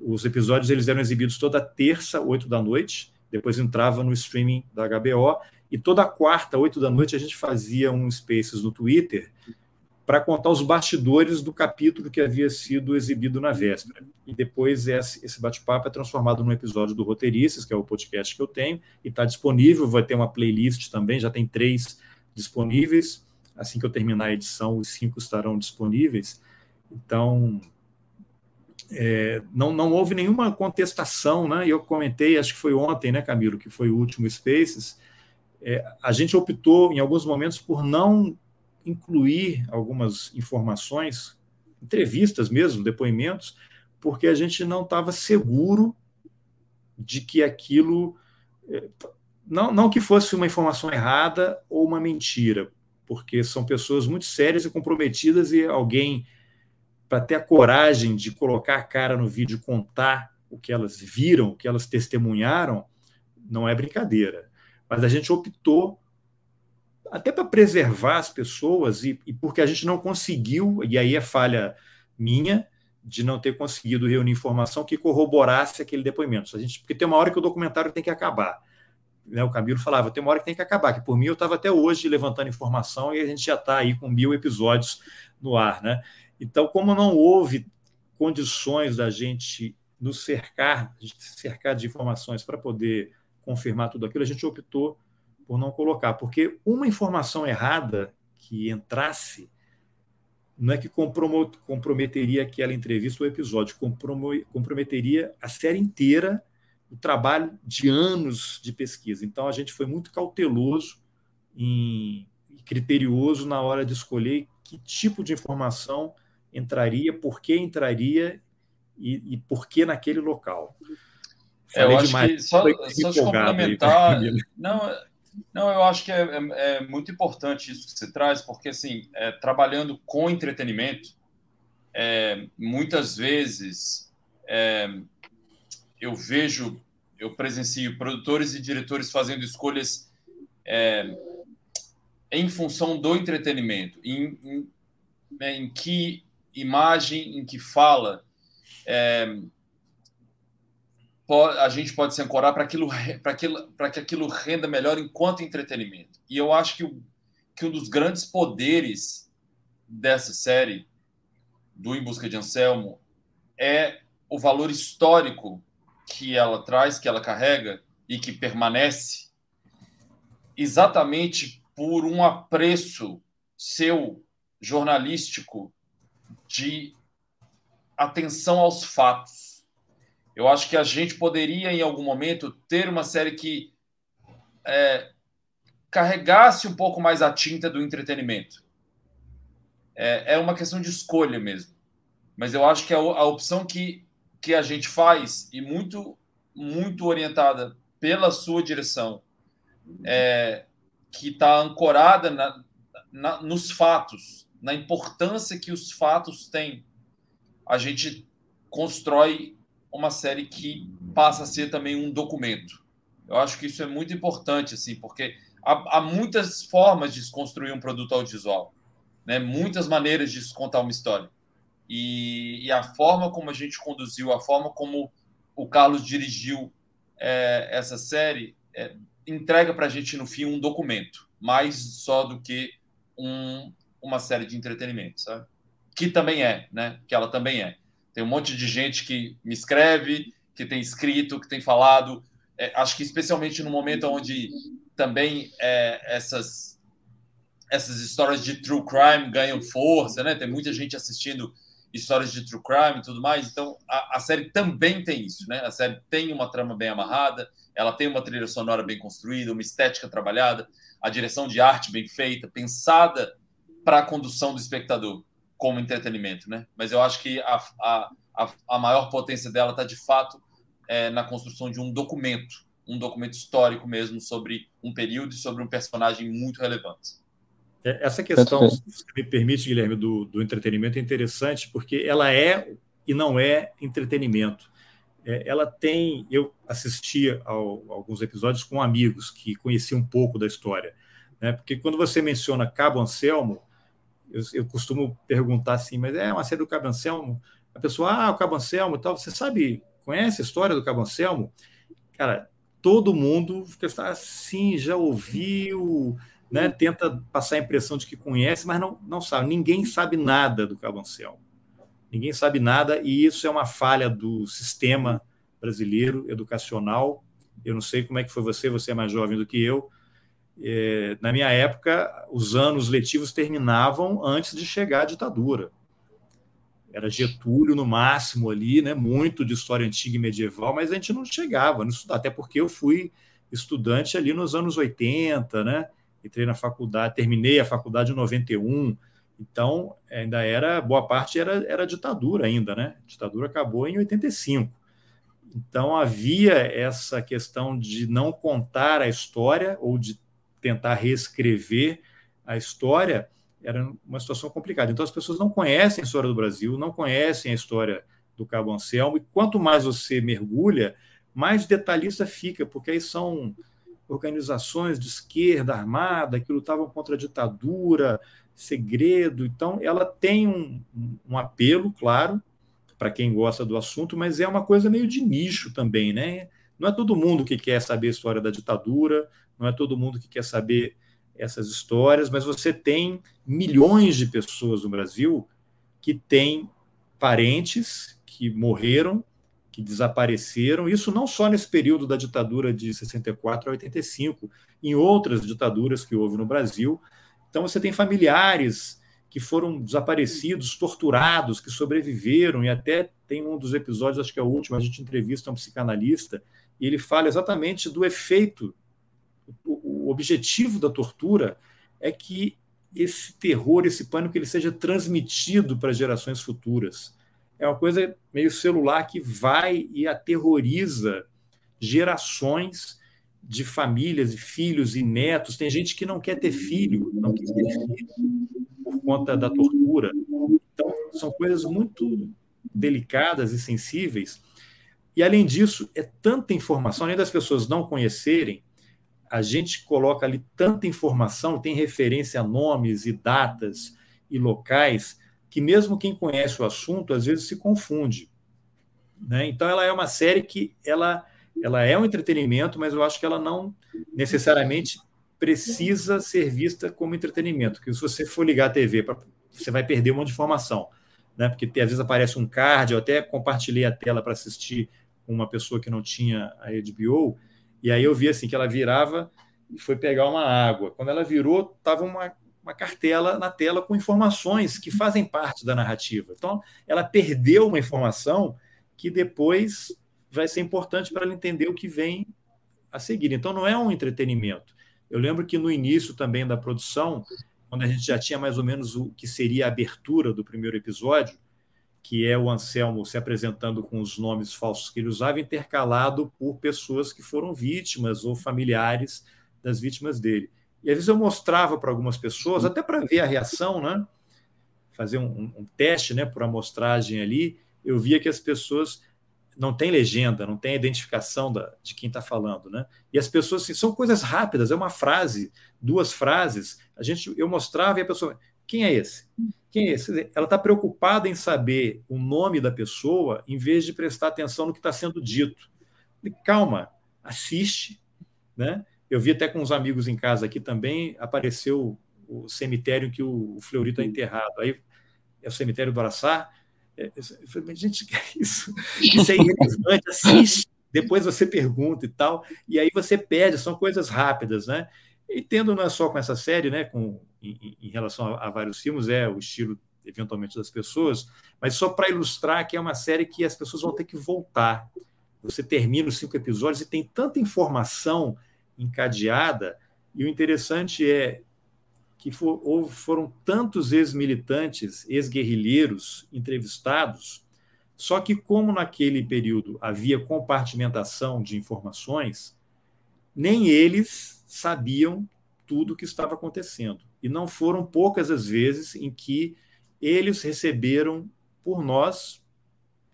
Os episódios eles eram exibidos toda terça, oito da noite, depois entrava no streaming da HBO, e toda quarta, oito da noite, a gente fazia um Spaces no Twitter para contar os bastidores do capítulo que havia sido exibido na véspera. E depois esse bate-papo é transformado num episódio do Roteiristas, que é o podcast que eu tenho, e está disponível, vai ter uma playlist também, já tem três disponíveis. Assim que eu terminar a edição, os cinco estarão disponíveis. Então, é, não, não houve nenhuma contestação, né? Eu comentei, acho que foi ontem, né, Camilo, que foi o último Spaces. É, a gente optou, em alguns momentos, por não incluir algumas informações, entrevistas mesmo, depoimentos, porque a gente não estava seguro de que aquilo. É, não, não que fosse uma informação errada ou uma mentira, porque são pessoas muito sérias e comprometidas e alguém para ter a coragem de colocar a cara no vídeo contar o que elas viram, o que elas testemunharam, não é brincadeira. Mas a gente optou, até para preservar as pessoas, e, e, porque a gente não conseguiu, e aí é falha minha, de não ter conseguido reunir informação que corroborasse aquele depoimento. A gente, porque tem uma hora que o documentário tem que acabar. Né, o Camilo falava, tem uma hora que tem que acabar, que por mim eu estava até hoje levantando informação e a gente já está aí com mil episódios no ar. Né? Então, como não houve condições da gente nos cercar, cercar de informações para poder confirmar tudo aquilo, a gente optou por não colocar, porque uma informação errada que entrasse não é que comprometeria aquela entrevista ou episódio, comprometeria a série inteira, o trabalho de anos de pesquisa. Então, a gente foi muito cauteloso e criterioso na hora de escolher que tipo de informação entraria, por que entraria e, e por que naquele local. É, eu acho demais. que só, só de complementar. Aí, não, não, eu acho que é, é, é, muito importante isso que você traz, porque assim, é, trabalhando com entretenimento, é, muitas vezes é, eu vejo, eu presencio produtores e diretores fazendo escolhas em função do entretenimento, em, em, em que imagem, em que fala, é, a gente pode se ancorar para aquilo, aquilo, que aquilo renda melhor enquanto entretenimento. E eu acho que, que um dos grandes poderes dessa série, do Em Busca de Anselmo, é o valor histórico que ela traz, que ela carrega e que permanece, exatamente por um apreço seu jornalístico de atenção aos fatos. Eu acho que a gente poderia, em algum momento, ter uma série que é, carregasse um pouco mais a tinta do entretenimento. É, é uma questão de escolha mesmo. Mas eu acho que a, a opção que, que a gente faz, e muito, muito orientada pela sua direção, é, que está ancorada na, na, nos fatos, na importância que os fatos têm, a gente constrói uma série que passa a ser também um documento. Eu acho que isso é muito importante, assim, porque há, há muitas formas de construir um produto audiovisual, né? muitas maneiras de se contar uma história. E, e a forma como a gente conduziu, a forma como o Carlos dirigiu é, essa série, é, entrega para a gente, no fim, um documento, mais só do que um, uma série de entretenimento, sabe? Que também é, né? Que ela também é. Tem um monte de gente que me escreve, que tem escrito, que tem falado. É, acho que especialmente no momento onde também é, essas essas histórias de true crime ganham força, né? Tem muita gente assistindo histórias de true crime e tudo mais. Então, a, a, série também tem isso, né? A série tem uma trama bem amarrada, ela tem uma trilha sonora bem construída, uma estética trabalhada, a direção de arte bem feita, pensada para a condução do espectador como entretenimento, né? Mas eu acho que a, a, a, maior potência dela está de fato é, na construção de um documento, um documento histórico mesmo sobre um período e sobre um personagem muito relevante. É, essa questão, se me permite, Guilherme, do, do entretenimento é interessante, porque ela é e não é entretenimento. É, ela tem. Eu assistia a alguns episódios com amigos que conheciam um pouco da história. Né? Porque quando você menciona Cabo Anselmo, eu, eu, costumo perguntar assim, mas é uma série do Cabo Anselmo? A pessoa, ah, o Cabo Anselmo e tal, você sabe Conhece a história do Cabo Anselmo? Cara, todo mundo fica assim, já ouviu, né? tenta passar a impressão de que conhece, mas não, não sabe. Ninguém sabe nada do Cabo Anselmo. Ninguém sabe nada, e isso é uma falha do sistema brasileiro educacional. Eu não sei como é que foi você, você é mais jovem do que eu. É, na minha época, os anos letivos terminavam antes de chegar a ditadura era Getúlio no máximo ali, né? Muito de história antiga e medieval, mas a gente não chegava, não até porque eu fui estudante ali nos anos 80, né? Entrei na faculdade, terminei a faculdade em 91, então ainda era boa parte era, era ditadura ainda, né? A ditadura acabou em 85. Então havia essa questão de não contar a história ou de tentar reescrever a história era uma situação complicada. Então, as pessoas não conhecem a história do Brasil, não conhecem a história do Cabo Anselmo, e quanto mais você mergulha, mais detalhista fica, porque aí são organizações de esquerda armada que lutavam contra a ditadura, segredo. Então, ela tem um, um apelo, claro, para quem gosta do assunto, mas é uma coisa meio de nicho também, né? Não é todo mundo que quer saber a história da ditadura, não é todo mundo que quer saber essas histórias, mas você tem milhões de pessoas no Brasil que têm parentes que morreram, que desapareceram, isso não só nesse período da ditadura de 64 a 85, em outras ditaduras que houve no Brasil. Então você tem familiares que foram desaparecidos, torturados, que sobreviveram, e até tem um dos episódios, acho que é o último, a gente entrevista um psicanalista, e ele fala exatamente do efeito o objetivo da tortura é que esse terror, esse pânico, ele seja transmitido para gerações futuras. É uma coisa meio celular que vai e aterroriza gerações de famílias e filhos e netos. Tem gente que não quer ter filho, não quer ter filho por conta da tortura. Então, são coisas muito delicadas e sensíveis. E, além disso, é tanta informação, além das pessoas não conhecerem, a gente coloca ali tanta informação, tem referência a nomes e datas e locais, que mesmo quem conhece o assunto às vezes se confunde. Né? Então ela é uma série que ela, ela é um entretenimento, mas eu acho que ela não necessariamente precisa ser vista como entretenimento, porque se você for ligar a TV, você vai perder um monte de informação, né? porque às vezes aparece um card, eu até compartilhei a tela para assistir com uma pessoa que não tinha a HBO, e aí eu vi assim que ela virava e foi pegar uma água. Quando ela virou, estava uma, uma cartela na tela com informações que fazem parte da narrativa. Então, ela perdeu uma informação que depois vai ser importante para ela entender o que vem a seguir. Então, não é um entretenimento. Eu lembro que no início também da produção, quando a gente já tinha mais ou menos o que seria a abertura do primeiro episódio, que é o Anselmo se apresentando com os nomes falsos que ele usava, intercalado por pessoas que foram vítimas ou familiares das vítimas dele. E às vezes eu mostrava para algumas pessoas, até para ver a reação, né? fazer um, um, teste né, por amostragem ali, eu via que as pessoas não têm legenda, não tem identificação da, de quem está falando. Né? E as pessoas, assim, são coisas rápidas, é uma frase, duas frases. A gente, eu mostrava e a pessoa, quem é esse? Quem é esse? Ela está preocupada em saber o nome da pessoa em vez de prestar atenção no que está sendo dito. E, calma, assiste. Né? Eu vi até com uns amigos em casa aqui também, apareceu o cemitério em que o Fleurito está enterrado. Aí é o cemitério do Araçá. É, eu falei, gente, isso, isso é irrelevante, assiste, depois você pergunta e tal, e aí você pede, são coisas rápidas, né? E tendo não é só com essa série, né, com, em, em relação a, a, vários filmes, é o estilo, eventualmente, das pessoas, mas só para ilustrar que é uma série que as pessoas vão ter que voltar. Você termina os cinco episódios e tem tanta informação encadeada, e o interessante é que for, foram tantos ex-militantes, ex-guerrilheiros entrevistados, só que como naquele período havia compartimentação de informações, nem eles sabiam tudo o que estava acontecendo. E não foram poucas as vezes em que eles receberam por nós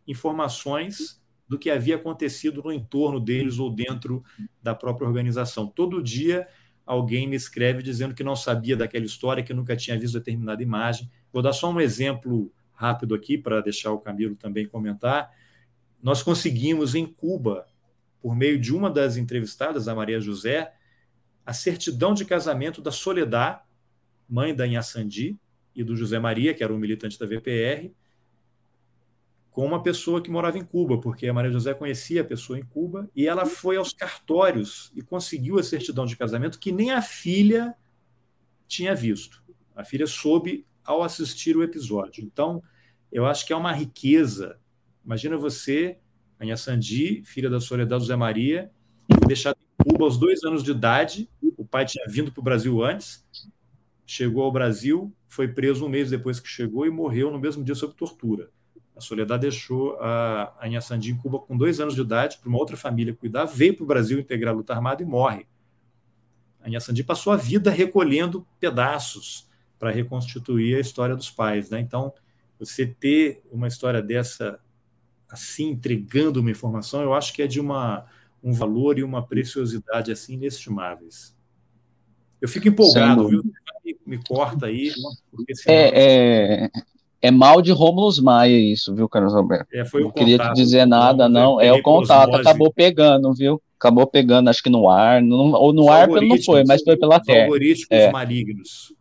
informações do que havia acontecido no entorno deles ou dentro da própria organização. Todo dia alguém me escreve dizendo que não sabia daquela história, que nunca tinha visto determinada imagem. Vou dar só um exemplo rápido aqui para deixar o Camilo também comentar. Nós conseguimos em Cuba, por meio de uma das entrevistadas, a Maria José, a certidão de casamento da Soledad, mãe da Inhaçandi, e do José Maria, que era um militante da VPR, com uma pessoa que morava em Cuba, porque a Maria José conhecia a pessoa em Cuba, e ela foi aos cartórios e conseguiu a certidão de casamento que nem a filha tinha visto. A filha soube ao assistir o episódio. Então, eu acho que é uma riqueza. Imagina você, Anha Sandi, filha da Soledad José Maria, deixada em Cuba aos dois anos de idade. O pai tinha vindo para o Brasil antes, chegou ao Brasil, foi preso um mês depois que chegou e morreu no mesmo dia sob tortura. A Soledad deixou a, a Inhaçandi em Cuba com dois anos de idade para uma outra família cuidar, veio para o Brasil integrar a luta armada e morre. A Inhaçandi passou a vida recolhendo pedaços para reconstituir a história dos pais. Né? Então, você ter uma história dessa assim, entregando uma informação, eu acho que é de uma, um valor e uma preciosidade assim inestimáveis. Eu fico empolgado, viu? Me, corta aí. É, é, é mal de Rômulo Maia isso, viu, Carlos Alberto? É, não queria te dizer nada, não. É o contato, acabou pegando, viu? Acabou pegando, acho que no ar, no, ou no Os ar não foi, mas foi pela terra. Algoritmos é. malignos.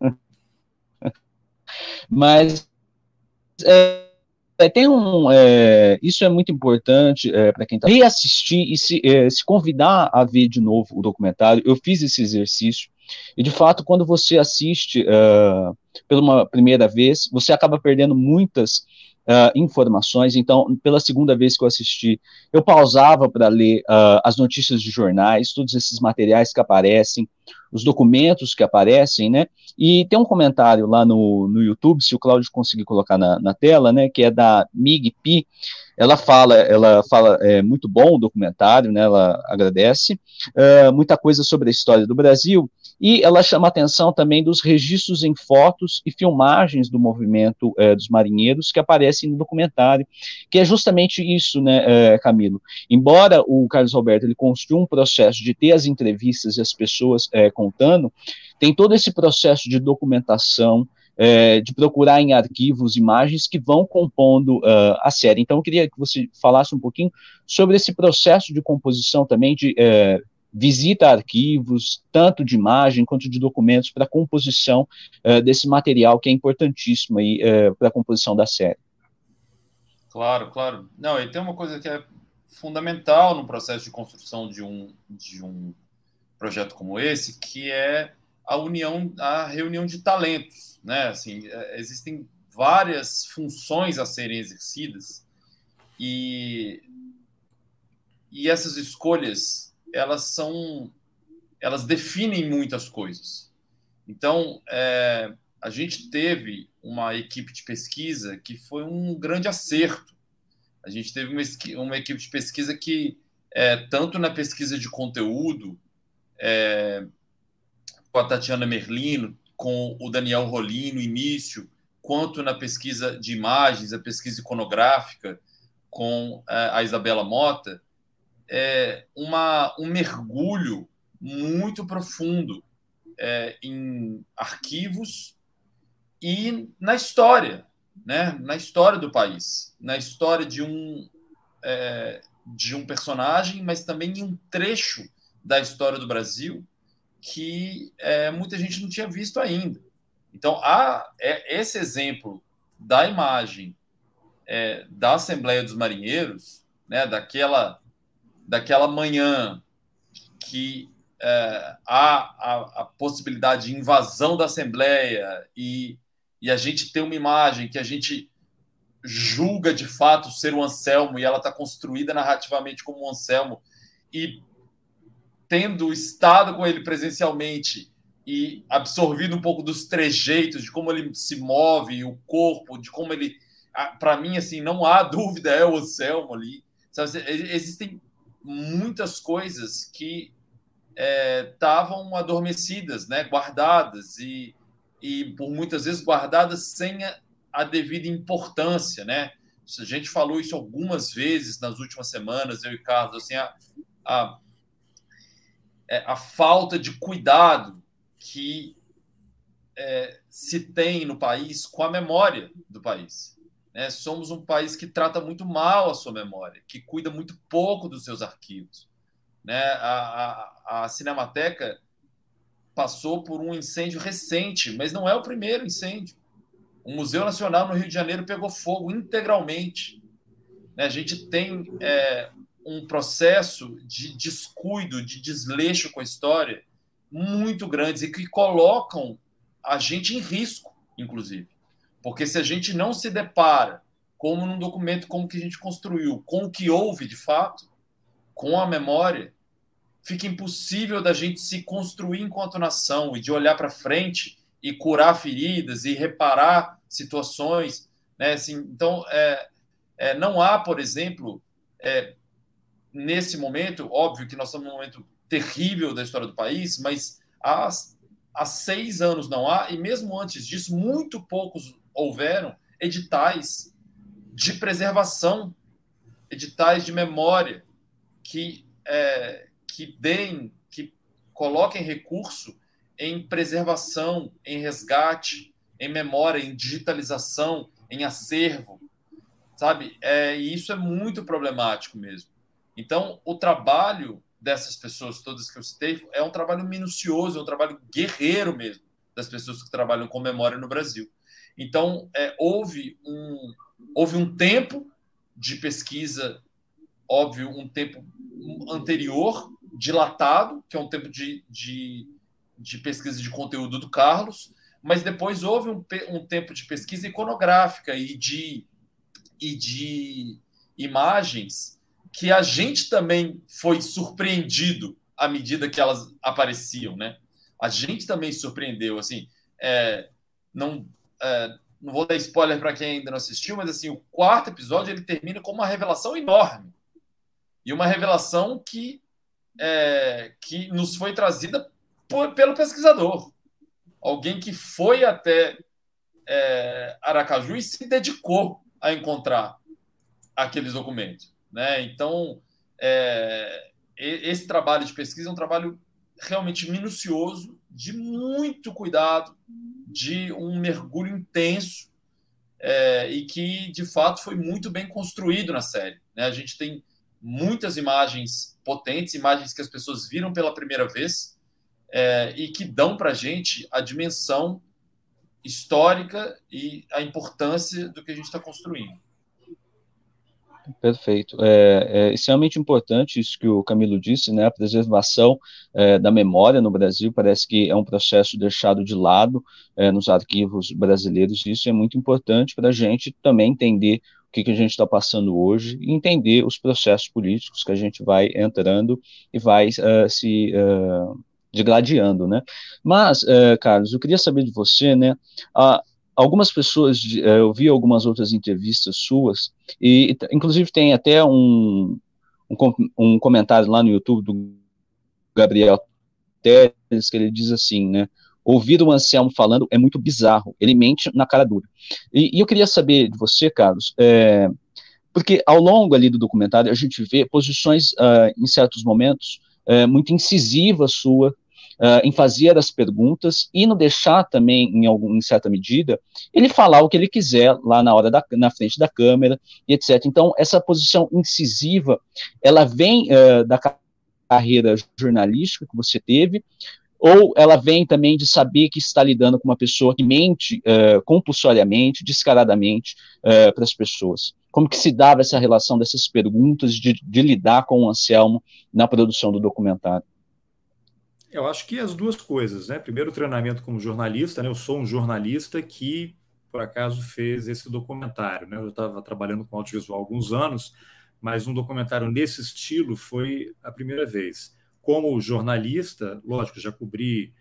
mas é, é, tem um, é, isso é muito importante é, para quem está reassistir e se, é, se convidar a ver de novo o documentário. Eu fiz esse exercício e de fato, quando você assiste uh, pela primeira vez, você acaba perdendo muitas uh, informações. Então, pela segunda vez que eu assisti, eu pausava para ler uh, as notícias de jornais, todos esses materiais que aparecem, os documentos que aparecem, né? E tem um comentário lá no, no YouTube, se o Cláudio conseguir colocar na, na tela, né? Que é da Mig Pi. Ela fala, ela fala, é muito bom o documentário, né? Ela agradece uh, muita coisa sobre a história do Brasil e ela chama atenção também dos registros em fotos e filmagens do movimento é, dos marinheiros que aparecem no documentário, que é justamente isso, né, é, Camilo? Embora o Carlos Roberto ele construa um processo de ter as entrevistas e as pessoas contando, tem todo esse processo de documentação, é, de procurar em arquivos imagens que vão compondo uh, a série. Então, eu queria que você falasse um pouquinho sobre esse processo de composição também, de é, visita arquivos, tanto de imagem quanto de documentos, para a composição uh, desse material que é importantíssimo aí uh, para a composição da série. Claro, claro. Não, e tem uma coisa que é fundamental no processo de construção de um, de um projeto como esse, que é a união, a reunião de talentos, né? Assim, é, existem várias funções a serem exercidas e e essas escolhas elas são elas definem muitas coisas. Então, é, a gente teve uma equipe de pesquisa que foi um grande acerto. A gente teve uma, uma equipe de pesquisa que, é, tanto na pesquisa de conteúdo, é, com a Tatiana Merlino, com o Daniel Rolim no início, quanto na pesquisa de imagens, a pesquisa iconográfica, com é, a Isabela Mota, é, uma, um mergulho muito profundo é, em arquivos e na história, né? na história do país, na história de um, é, de um personagem, mas também em um trecho da história do Brasil que é, muita gente não tinha visto ainda. Então, há, é, esse exemplo da imagem é, da Assembleia dos Marinheiros, né, daquela, daquela manhã que é, há a, a, possibilidade de invasão da Assembleia e, e a gente tem uma imagem que a gente julga de fato ser o Anselmo e ela está construída narrativamente como o Anselmo e tendo estado com ele presencialmente e absorvido um pouco dos trejeitos, de como ele se move, o corpo, de como ele. Para mim, assim, não há dúvida, é o Anselmo ali. Sabe? Existem muitas coisas que estavam é, adormecidas, né? guardadas, e, e por muitas vezes guardadas sem a, a devida importância. Né? A gente falou isso algumas vezes nas últimas semanas, eu e Carlos, assim, a, a, é, a falta de cuidado que é, se tem no país com a memória do país. Né? Somos um país que trata muito mal a sua memória, que cuida muito pouco dos seus arquivos. Né? A, a, a Cinemateca passou por um incêndio recente, mas não é o primeiro incêndio. O Museu Nacional no Rio de Janeiro pegou fogo integralmente. Né? A gente tem é, um processo de descuido, de desleixo com a história muito grandes e que colocam a gente em risco, inclusive. Porque se a gente não se depara, como num documento como que a gente construiu, com o que houve de fato, com a memória, fica impossível da gente se construir enquanto nação e de olhar para frente e curar feridas e reparar situações. Né? Assim, então, é, é, não há, por exemplo, é, nesse momento, óbvio que nós estamos num momento terrível da história do país, mas há, há seis anos não há, e mesmo antes disso, muito poucos houveram editais de preservação, editais de memória, que, é, que deem, que coloquem recurso em preservação, em resgate, em memória, em digitalização, em acervo, sabe? É, e isso é muito problemático mesmo. Então, o trabalho dessas pessoas todas que eu citei é um trabalho minucioso, é um trabalho guerreiro mesmo das pessoas que trabalham com memória no Brasil. Então, é, houve, um, houve um tempo de pesquisa, óbvio, um tempo anterior, dilatado, que é um tempo de, de, de pesquisa de conteúdo do Carlos, mas depois houve um, um tempo de pesquisa iconográfica e de, e de imagens que a gente também foi surpreendido à medida que elas apareciam, né? A gente também surpreendeu, assim, é, não, é, não vou dar spoiler para quem ainda não assistiu, mas assim, o quarto episódio ele termina com uma revelação enorme e uma revelação que é, que nos foi trazida por, pelo pesquisador, alguém que foi até é, Aracaju e se dedicou a encontrar aqueles documentos. Né? Então, é, esse trabalho de pesquisa é um trabalho realmente minucioso, de muito cuidado, de um mergulho intenso é, e que, de fato, foi muito bem construído na série. Né? A gente tem muitas imagens potentes, imagens que as pessoas viram pela primeira vez é, e que dão para a gente a dimensão histórica e a importância do que a gente está construindo. Perfeito. É, é, extremamente importante isso que o Camilo disse, né? A preservação é, da memória no Brasil parece que é um processo deixado de lado é, nos arquivos brasileiros. Isso é muito importante para a gente também entender o que, que a gente está passando hoje e entender os processos políticos que a gente vai entrando e vai uh, se uh, degladiando, né? Mas, Carlos, eu queria saber de você, né? A, algumas pessoas, eh, eu vi algumas outras entrevistas suas, e inclusive tem até um, um, um comentário lá no YouTube do Gabriel Teres, que ele diz assim, né, ouvir o Anselmo falando é muito bizarro, ele mente na cara dura. E, e eu queria saber de você, Carlos, é, porque ao longo ali do documentário a gente vê posições, uh, em certos momentos, uh, muito incisivas sua, uh, em fazer as perguntas e no deixar também, em, algum, em certa medida, ele falar o que ele quiser lá na hora da, na frente da câmera e etc. Então, essa posição incisiva, ela vem uh, da carreira jornalística que você teve, ou ela vem também de saber que está lidando com uma pessoa que mente uh, compulsoriamente, descaradamente uh, para as pessoas? Como que se dava essa relação dessas perguntas de, de lidar com o Anselmo na produção do documentário? Eu acho que as duas coisas, né? Primeiro, o treinamento como jornalista, né? Eu sou um jornalista que, por acaso, fez esse documentário, né? Eu estava trabalhando com audiovisual há alguns anos, mas um documentário nesse estilo foi a primeira vez como jornalista, lógico, já cobri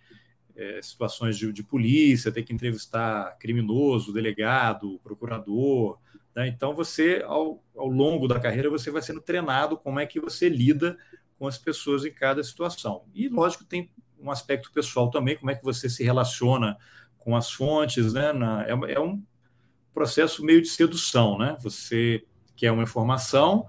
é, situações de, de, polícia, ter que entrevistar criminoso, delegado, procurador. Né? Então, você, ao, ao longo da carreira, você vai sendo treinado como é que você lida com as pessoas em cada situação. E, lógico, tem um aspecto pessoal também, como é que você se relaciona com as fontes, né? É, é um processo meio de sedução, né? Você quer uma informação,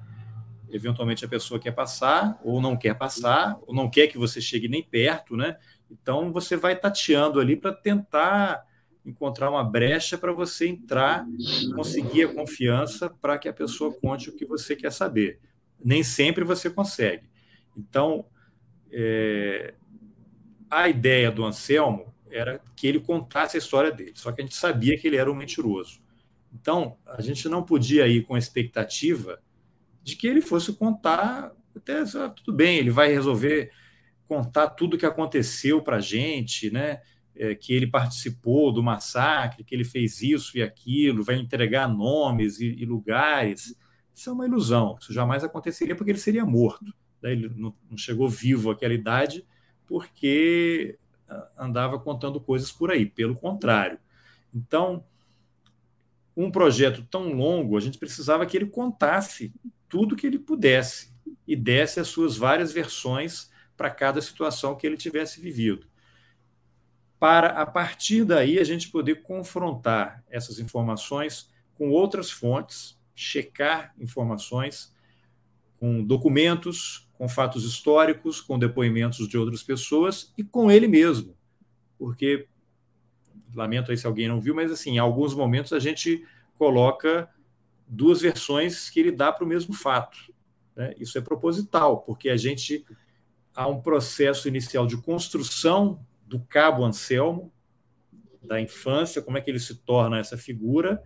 eventualmente a pessoa quer passar, ou não quer passar, ou não quer que você chegue nem perto, né? Então você vai tateando ali para tentar encontrar uma brecha para você entrar conseguir a confiança para que a pessoa conte o que você quer saber. Nem sempre você consegue. Então, é... a ideia do Anselmo era que ele contasse a história dele, só que a gente sabia que ele era um mentiroso. Então, a gente não podia ir com a expectativa de que ele fosse contar, até tudo bem, ele vai resolver contar tudo o que aconteceu para a gente, né? É, que ele participou do massacre, que ele fez isso e aquilo, vai entregar nomes e, e lugares. Isso é uma ilusão, isso jamais aconteceria porque ele seria morto. Né? Ele não, não chegou vivo àquela idade porque ah, andava contando coisas por aí, pelo contrário. Então, um projeto tão longo, a gente precisava que ele contasse tudo que ele pudesse e desse as suas várias versões para cada situação que ele tivesse vivido. Para, a partir daí, a gente poder confrontar essas informações com outras fontes, checar informações com documentos, com fatos históricos, com depoimentos de outras pessoas e com ele mesmo. Porque, lamento aí se alguém não viu, mas assim, em alguns momentos a gente coloca duas versões que ele dá para o mesmo fato. Né? Isso é proposital, porque a gente há um processo inicial de construção do cabo Anselmo, da infância, como é que ele se torna essa figura.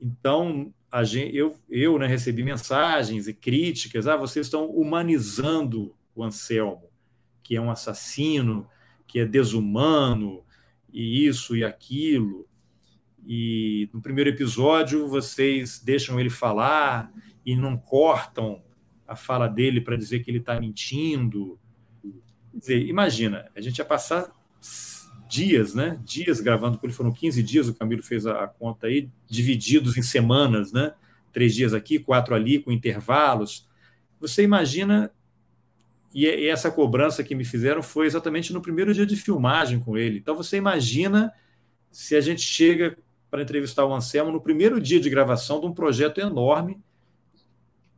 Então, gente, eu, eu né, recebi mensagens e críticas, ah, vocês estão humanizando o Anselmo, que é um assassino, que é desumano, e isso e aquilo e no primeiro episódio vocês deixam ele falar e não cortam a fala dele para dizer que ele está mentindo. Quer dizer, imagina, a gente ia passar dias, né? Dias gravando com ele, foram 15 dias, o Camilo fez a, conta aí, divididos em semanas, né? Três dias aqui, quatro ali, com intervalos. Você imagina, e, e essa cobrança que me fizeram foi exatamente no primeiro dia de filmagem com ele. Então você imagina se a gente chega para entrevistar o Anselmo no primeiro dia de gravação de um projeto enorme.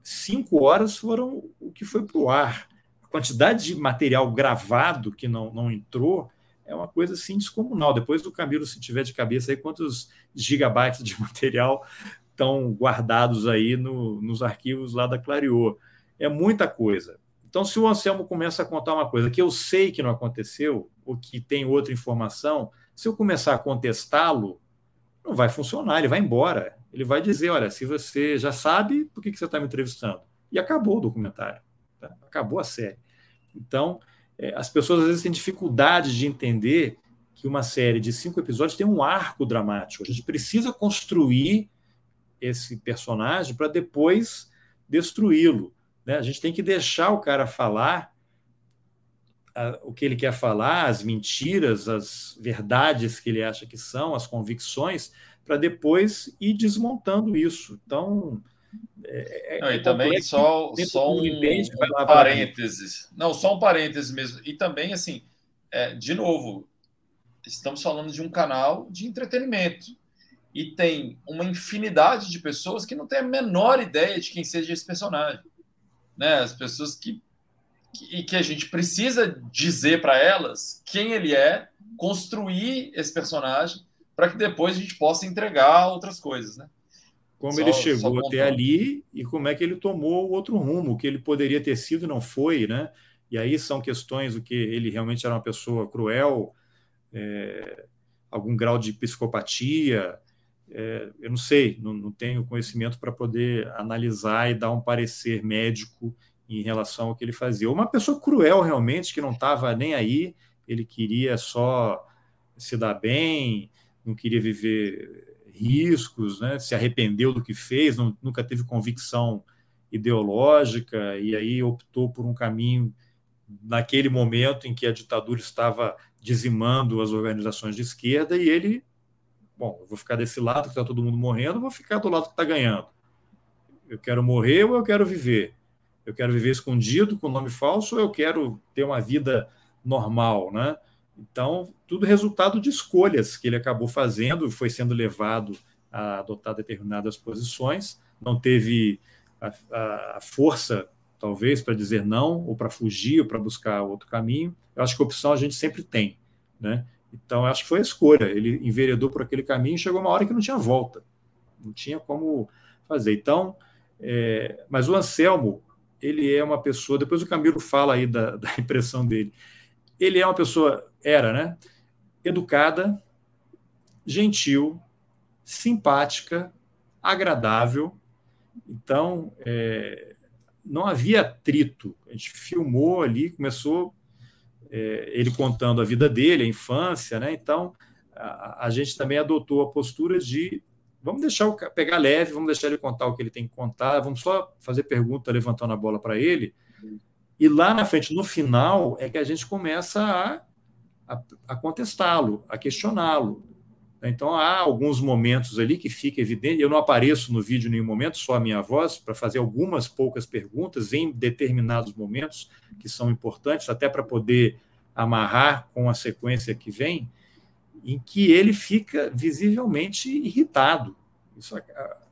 Cinco horas foram o que foi para o ar. A quantidade de material gravado que não, não entrou é uma coisa assim descomunal. Depois do Camilo, se tiver de cabeça aí, quantos gigabytes de material estão guardados aí no, nos arquivos lá da Clariô. É muita coisa. Então, se o Anselmo começa a contar uma coisa que eu sei que não aconteceu, ou que tem outra informação, se eu começar a contestá-lo, não vai funcionar, ele vai embora. Ele vai dizer: olha, se você já sabe, por que, que você está me entrevistando? E acabou o documentário, tá? acabou a série. Então, as pessoas às vezes têm dificuldade de entender que uma série de cinco episódios tem um arco dramático. A gente precisa construir esse personagem para depois destruí-lo. Né? A gente tem que deixar o cara falar a, o que ele quer falar, as mentiras, as verdades que ele acha que são, as convicções, para depois ir desmontando isso. Então. É, é Não, e também só, só um, um parênteses. Não, só um parênteses mesmo. E também, assim, é, de novo, estamos falando de um canal de entretenimento. E tem uma infinidade de pessoas que não têm a menor ideia de quem seja esse personagem. Né? As pessoas que e que a gente precisa dizer para elas quem ele é, construir esse personagem para que depois a gente possa entregar outras coisas, né? Como só, ele chegou até ali e como é que ele tomou o outro rumo, que ele poderia ter sido e não foi, né? E aí são questões do que ele realmente era uma pessoa cruel, é, algum grau de psicopatia, é, eu não sei, não, não tenho conhecimento para poder analisar e dar um parecer médico em relação ao que ele fazia. Uma pessoa cruel realmente, que não estava nem aí, ele queria só se dar bem, não queria viver riscos, né? se arrependeu do que fez, não, nunca teve convicção ideológica, e aí optou por um caminho naquele momento em que a ditadura estava dizimando as organizações de esquerda, e ele, bom, vou ficar desse lado que está todo mundo morrendo, vou ficar do lado que está ganhando. Eu quero morrer ou eu quero viver? Eu quero viver escondido com nome falso ou eu quero ter uma vida normal, né? Então, tudo resultado de escolhas que ele acabou fazendo, foi sendo levado a adotar determinadas posições, não teve a, a, a força, talvez, para dizer não, ou para fugir, ou para buscar outro caminho. Eu acho que opção a gente sempre tem, né? Então, acho que foi a escolha. Ele enveredou por aquele caminho e chegou uma hora que não tinha volta, não tinha como fazer. Então, é, mas o Anselmo, ele é uma pessoa, depois o Camilo fala aí da, da impressão dele, ele é uma pessoa, era, né? Educada, gentil, simpática, agradável. Então, é, não havia atrito. A gente filmou ali, começou é, ele contando a vida dele, a infância, né? Então, a, a, gente também adotou a postura de vamos deixar o pegar leve, vamos deixar ele contar o que ele tem que contar, vamos só fazer pergunta levantando a bola para ele e lá na frente, no final, é que a gente começa a, a, a contestá-lo, a questioná-lo. Então, há alguns momentos ali que fica evidente. Eu não apareço no vídeo em nenhum momento, só a minha voz, para fazer algumas poucas perguntas em determinados momentos que são importantes, até para poder amarrar com a sequência que vem, em que ele fica visivelmente irritado. Isso,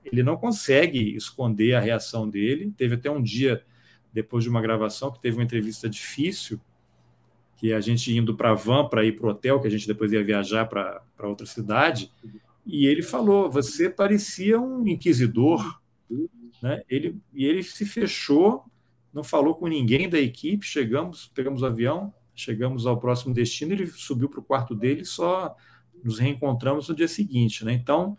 ele não consegue esconder a reação dele. Teve até um dia depois de uma gravação, que teve uma entrevista difícil, que a gente indo para a van para ir para o hotel, que a gente depois ia viajar para outra cidade, e ele falou: você parecia um inquisidor, né? Ele e ele se fechou, não falou com ninguém da equipe. Chegamos, pegamos o avião, chegamos ao próximo destino. Ele subiu para o quarto dele, só nos reencontramos no dia seguinte, né? Então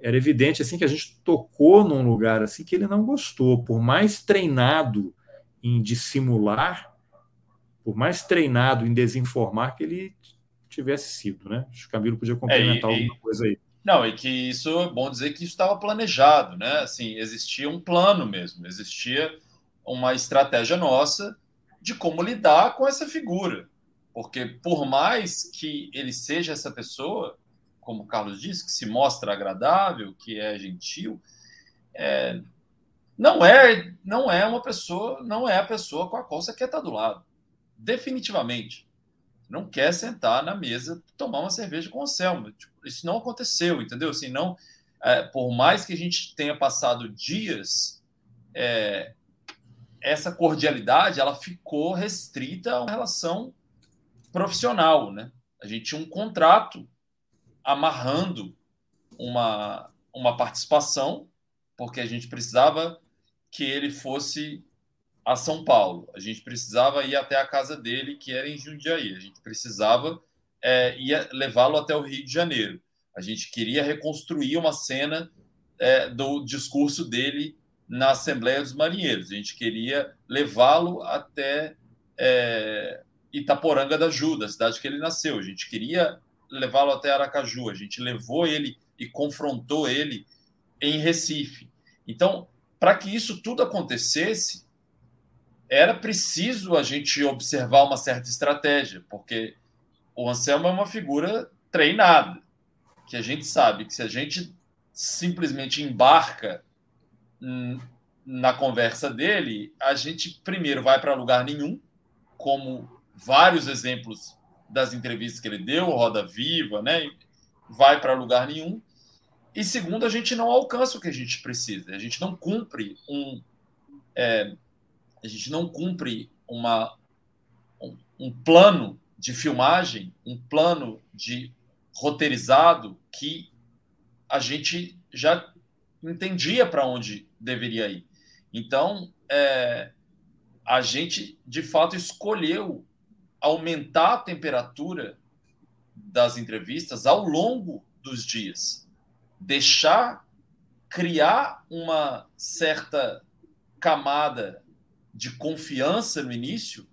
era evidente assim que a gente tocou num lugar assim que ele não gostou, por mais treinado em dissimular, por mais treinado em desinformar que ele tivesse sido, né? Acho que o Camilo podia complementar é, e, alguma coisa aí. Não, e que isso é bom dizer que isso estava planejado, né? Assim, existia um plano mesmo, existia uma estratégia nossa de como lidar com essa figura. Porque por mais que ele seja essa pessoa, como o Carlos disse, que se mostra agradável, que é gentil, é, não é não é uma pessoa, não é a pessoa com a qual você quer estar do lado. Definitivamente. Não quer sentar na mesa tomar uma cerveja com o Selma. Tipo, isso não aconteceu, entendeu? Assim, não, é, por mais que a gente tenha passado dias, é, essa cordialidade ela ficou restrita a uma relação profissional, né? A gente tinha um contrato amarrando uma, uma participação, porque a gente precisava que ele fosse a São Paulo. A gente precisava ir até a casa dele, que era em Jundiaí. A gente precisava é, levá-lo até o Rio de Janeiro. A gente queria reconstruir uma cena é, do discurso dele na Assembleia dos Marinheiros. A gente queria levá-lo até é, Itaporanga da Ajuda, a cidade que ele nasceu. A gente queria levá-lo até Aracaju. A gente levou ele e confrontou ele em Recife. Então, para que isso tudo acontecesse, era preciso a gente observar uma certa estratégia, porque o Anselmo é uma figura treinada, que a gente sabe que se a gente simplesmente embarca na conversa dele, a gente primeiro vai para lugar nenhum, como vários exemplos das entrevistas que ele deu, Roda Viva, né? Vai para lugar nenhum. E segundo, a gente não alcança o que a gente precisa. A gente não cumpre um. É, a gente não cumpre uma, um, um plano de filmagem, um plano de roteirizado que a gente já entendia para onde deveria ir. Então, é, a gente de fato escolheu aumentar a temperatura das entrevistas ao longo dos dias, deixar criar uma certa camada de confiança no início,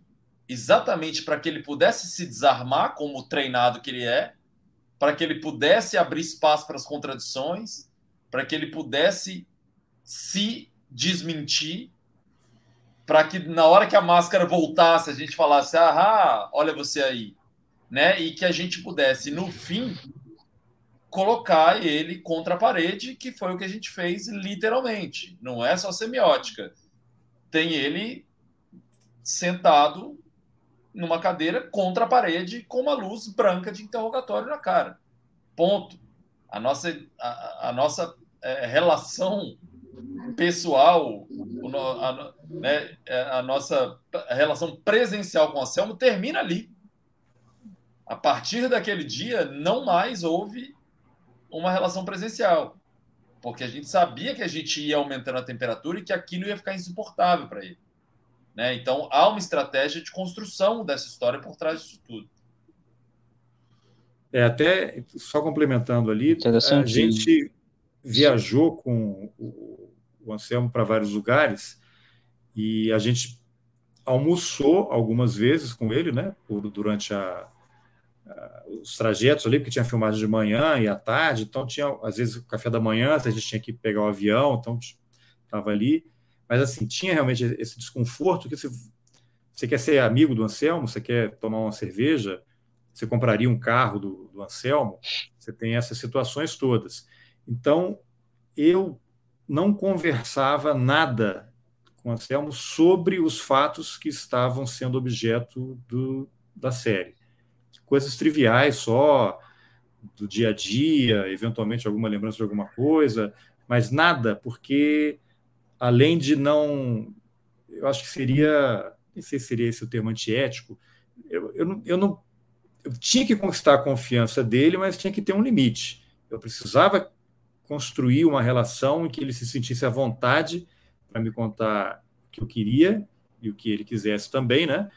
exatamente para que ele pudesse se desarmar como treinado que ele é, para que ele pudesse abrir espaço para as contradições, para que ele pudesse se desmentir, para que na hora que a máscara voltasse, a gente falasse: "Ah, olha você aí", né? E que a gente pudesse no fim colocar ele contra a parede, que foi o que a gente fez literalmente. Não é só semiótica. Tem ele sentado numa cadeira contra a parede com uma luz branca de interrogatório na cara. Ponto. A nossa, a, a nossa é, relação pessoal, a, né, é, a nossa relação presencial com o Anselmo termina ali. A partir daquele dia, não mais houve uma relação presencial, porque a gente sabia que a gente ia aumentando a temperatura e que aquilo ia ficar insuportável para ele. Né? Então, há uma estratégia de construção dessa história por trás disso tudo. É, até, só complementando ali, a gente viajou com o, o Anselmo para vários lugares e a gente almoçou algumas vezes com ele, né, por, durante a, os trajetos ali, porque tinha filmagem de manhã e à tarde, então tinha, às vezes, o café da manhã, a gente tinha que pegar o avião, então estava ali. Mas, assim, tinha realmente esse desconforto que você, você quer ser amigo do Anselmo, você quer tomar uma cerveja, você compraria um carro do, do Anselmo, você tem essas situações todas. Então, eu não conversava nada com o Anselmo sobre os fatos que estavam sendo objeto do, da série coisas triviais só, do dia a dia, eventualmente alguma lembrança de alguma coisa, mas nada, porque além de não. Eu acho que seria. Não sei se seria esse o termo antiético. Eu, eu, não, eu não. Eu tinha que conquistar a confiança dele, mas tinha que ter um limite. Eu precisava construir uma relação em que ele se sentisse à vontade para me contar o que eu queria e o que ele quisesse também, né?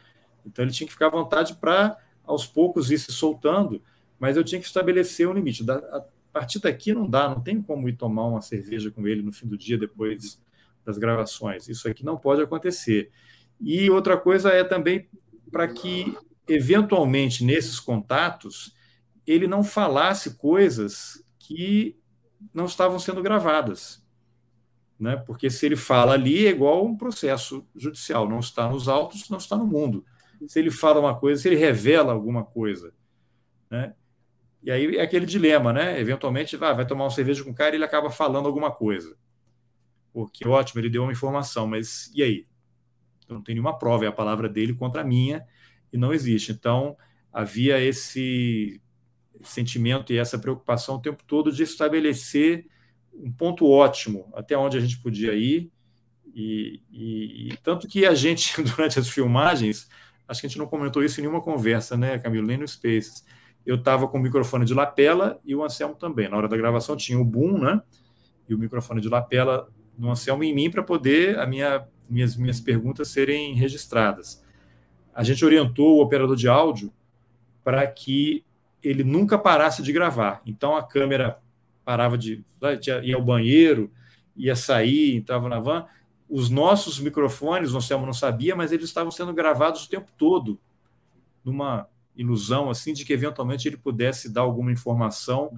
Então ele tinha que ficar à vontade para aos poucos ir se soltando, mas eu tinha que estabelecer um limite. a partir daqui não dá, não tem como ir tomar uma cerveja com ele no fim do dia depois das gravações. Isso aqui não pode acontecer. E outra coisa é também para que, eventualmente, nesses contatos, ele não falasse coisas que não estavam sendo gravadas. Né? Porque se ele fala ali, é igual um processo judicial, não está nos autos, não está no mundo se ele fala uma coisa, se ele revela alguma coisa. Né? E aí é aquele dilema, né? Eventualmente vai, vai tomar uma cerveja com o cara e ele acaba falando alguma coisa. Porque ótimo, ele deu uma informação, mas e aí? Eu não tem nenhuma prova, é a palavra dele contra a minha e não existe. Então havia esse sentimento e essa preocupação o tempo todo de estabelecer um ponto ótimo até onde a gente podia ir. E, e, e tanto que a gente, durante as filmagens, Acho que a gente não comentou isso em nenhuma conversa, né, Camilo? Nem no Spaces. Eu estava com o microfone de lapela e o Anselmo também. Na hora da gravação tinha o boom, né? E o microfone de lapela no Anselmo em mim para poder a minha, minhas, minhas perguntas serem registradas. A gente orientou o operador de áudio para que ele nunca parasse de gravar. Então a câmera parava de ia ao banheiro, ia sair, entrava na van, os nossos microfones, o Anselmo não sabia, mas eles estavam sendo gravados o tempo todo, numa ilusão assim de que eventualmente ele pudesse dar alguma informação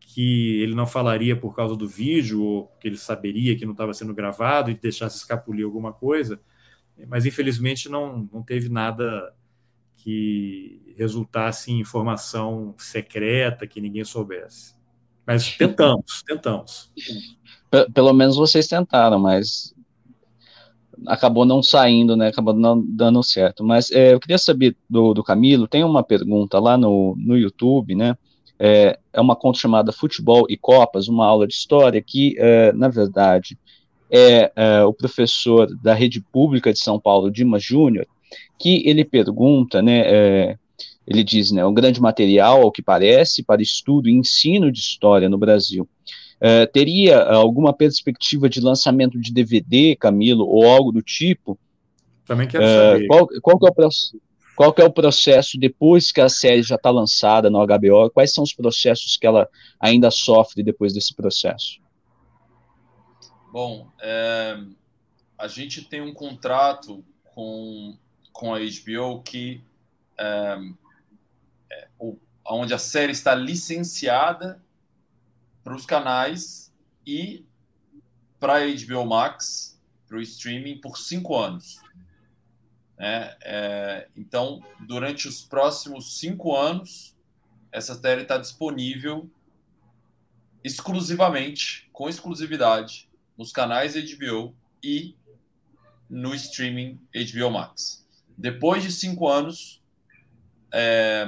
que ele não falaria por causa do vídeo, ou que ele saberia que não estava sendo gravado e deixasse escapulir alguma coisa. Mas infelizmente não, não teve nada que resultasse em informação secreta que ninguém soubesse. Mas tentamos, tentamos. Pelo menos vocês tentaram, mas acabou não saindo, né? Acabou não dando certo. Mas é, eu queria saber do, do Camilo, tem uma pergunta lá no, no YouTube, né? É, é uma conta chamada Futebol e Copas, uma aula de história que, é, na verdade, é, é, o professor da rede pública de São Paulo, Dimas Júnior, que ele pergunta, né? É, ele diz, né? Um grande material, ao que parece, para estudo e ensino de história no Brasil. É, teria alguma perspectiva de lançamento de DVD, Camilo, ou algo do tipo? Também quero saber. Qual, qual, que é o processo, qual que é o processo depois que a série já está lançada no HBO? Quais são os processos que ela ainda sofre depois desse processo? Bom, é, a gente tem um contrato com, com a HBO que é, é, onde a série está licenciada para os canais e para a HBO Max, para o streaming, por cinco anos. É, é, então, durante os próximos cinco anos, essa série está disponível exclusivamente, com exclusividade, nos canais HBO e no streaming HBO Max. Depois de cinco anos, é,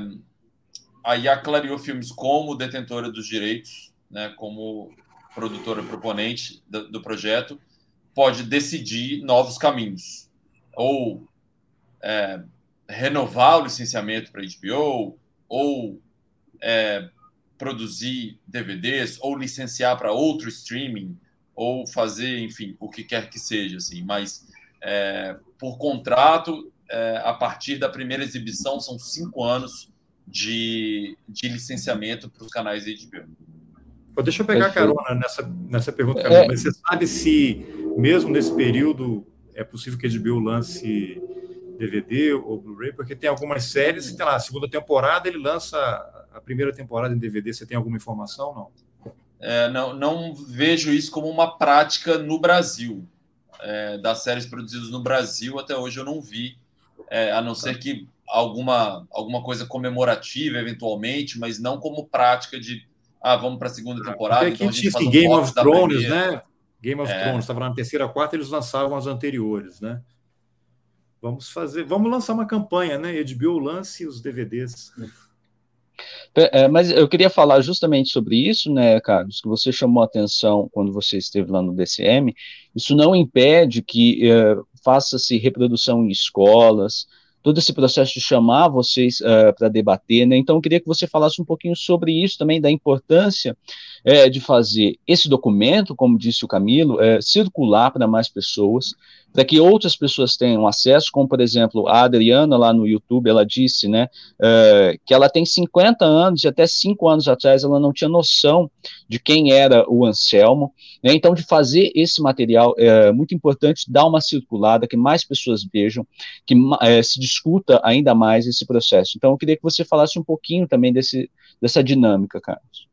a clareou filmes como detentora dos direitos, né, como produtora proponente do, do projeto, pode decidir novos caminhos. Ou é, renovar o licenciamento para HBO, ou é, produzir DVDs, ou licenciar para outro streaming, ou fazer, enfim, o que quer que seja, assim. Mas é, por contrato, é, a partir da primeira exibição, são cinco anos de, de licenciamento para os canais HBO. Deixa eu pegar carona nessa, nessa pergunta, é... mas você sabe se, mesmo nesse período, é possível que a HBO lance DVD ou Blu-ray? Porque tem algumas séries, sei lá, a segunda temporada ele lança a primeira temporada em DVD. Você tem alguma informação? Não. É, não, não vejo isso como uma prática no Brasil. É, das séries produzidas no Brasil, até hoje eu não vi, é, a não ser que alguma, alguma coisa comemorativa, eventualmente, mas não como prática de ah, vamos para a segunda temporada. então a gente faz um Game of Thrones, né? Game of é. Thrones estava na terceira, quarta, eles lançavam as anteriores, né? Vamos fazer, vamos lançar uma campanha, né? HBO lance os DVDs. É, mas eu queria falar justamente sobre isso, né, Carlos, que você chamou a atenção quando você esteve lá no DCM. Isso não impede que é, faça-se reprodução em escolas, todo esse processo de chamar vocês uh, para debater, né? Então, eu queria que você falasse um pouquinho sobre isso também, da importância é, de fazer esse documento, como disse o Camilo, é, circular para mais pessoas, para que outras pessoas tenham acesso, como, por exemplo, a Adriana lá no YouTube, ela disse, né, é, que ela tem 50 anos e até 5 anos atrás ela não tinha noção de quem era o Anselmo, né, então de fazer esse material é muito importante dar uma circulada, que mais pessoas vejam, que é, se discuta ainda mais esse processo. Então eu queria que você falasse um pouquinho também desse, dessa dinâmica, Carlos.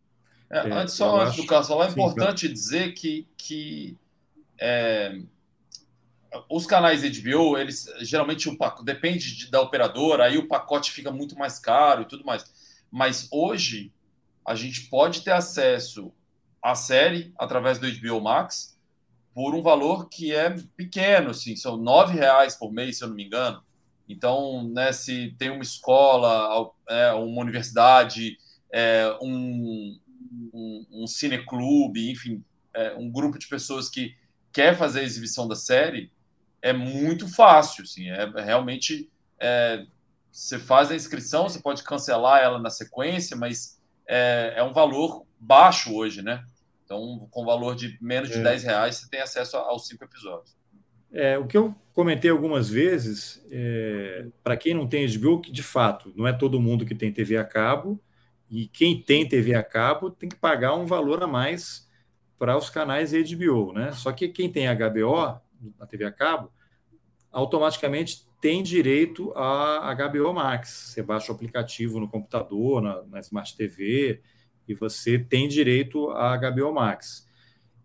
É, é, antes, só antes acho, do caso é importante sim, dizer que, que é, os canais HBO, eles geralmente o pacote, depende de, da operadora, aí o pacote fica muito mais caro e tudo mais. Mas hoje a gente pode ter acesso à série através do HBO Max por um valor que é pequeno, assim, são nove reais por mês, se eu não me engano. Então, né, se tem uma escola, é, uma universidade, é, um, um, um cineclube, enfim, é, um grupo de pessoas que quer fazer a exibição da série, é muito fácil, assim, é, realmente é, você faz a inscrição, você pode cancelar ela na sequência, mas é, é um valor baixo hoje, né? Então, com valor de menos de é. 10 reais, você tem acesso aos cinco episódios. É, o que eu comentei algumas vezes, é, para quem não tem HBO, que de fato não é todo mundo que tem TV a cabo, e quem tem TV a cabo tem que pagar um valor a mais para os canais HBO, né? Só que quem tem HBO na TV a cabo automaticamente tem direito a HBO Max. Você baixa o aplicativo no computador, na, na Smart TV, e você tem direito a HBO Max.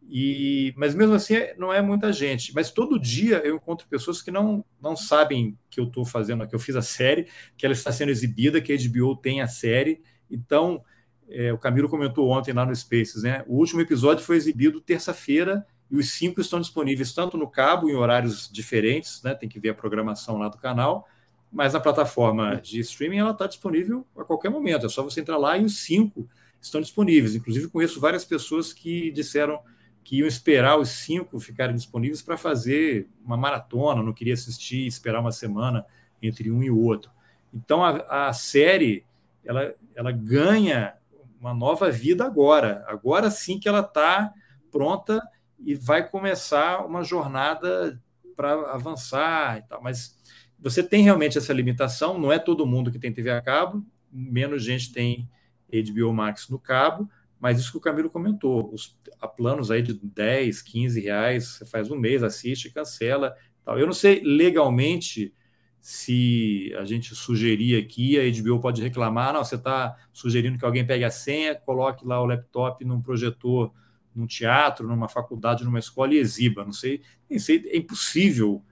E, mas mesmo assim, não é muita gente. Mas todo dia eu encontro pessoas que não, não sabem que eu estou fazendo, que eu fiz a série, que ela está sendo exibida, que a HBO tem a série, então, é, o Camilo comentou ontem lá no Spaces, né? O último episódio foi exibido terça-feira e os cinco estão disponíveis tanto no cabo, em horários diferentes, né? Tem que ver a programação lá do canal, mas na plataforma de streaming ela está disponível a qualquer momento. É só você entrar lá e os cinco estão disponíveis. Inclusive, conheço várias pessoas que disseram que iam esperar os cinco ficarem disponíveis para fazer uma maratona, não queria assistir, esperar uma semana entre um e o outro. Então, a, a série ela, ela ganha uma nova vida agora. Agora sim que ela está pronta e vai começar uma jornada para avançar e tal. Mas você tem realmente essa limitação, não é todo mundo que tem TV a cabo, menos gente tem HBO Max no cabo, mas isso que o Camilo comentou, os há planos aí de 10, 15 reais, você faz um mês, assiste, cancela. Tal. Eu não sei legalmente se a gente sugerir aqui, a HBO pode reclamar, não, você está sugerindo que alguém pegue a senha, coloque lá o laptop num projetor, num teatro, numa faculdade, numa escola e exiba. Não sei, nem sei é impossível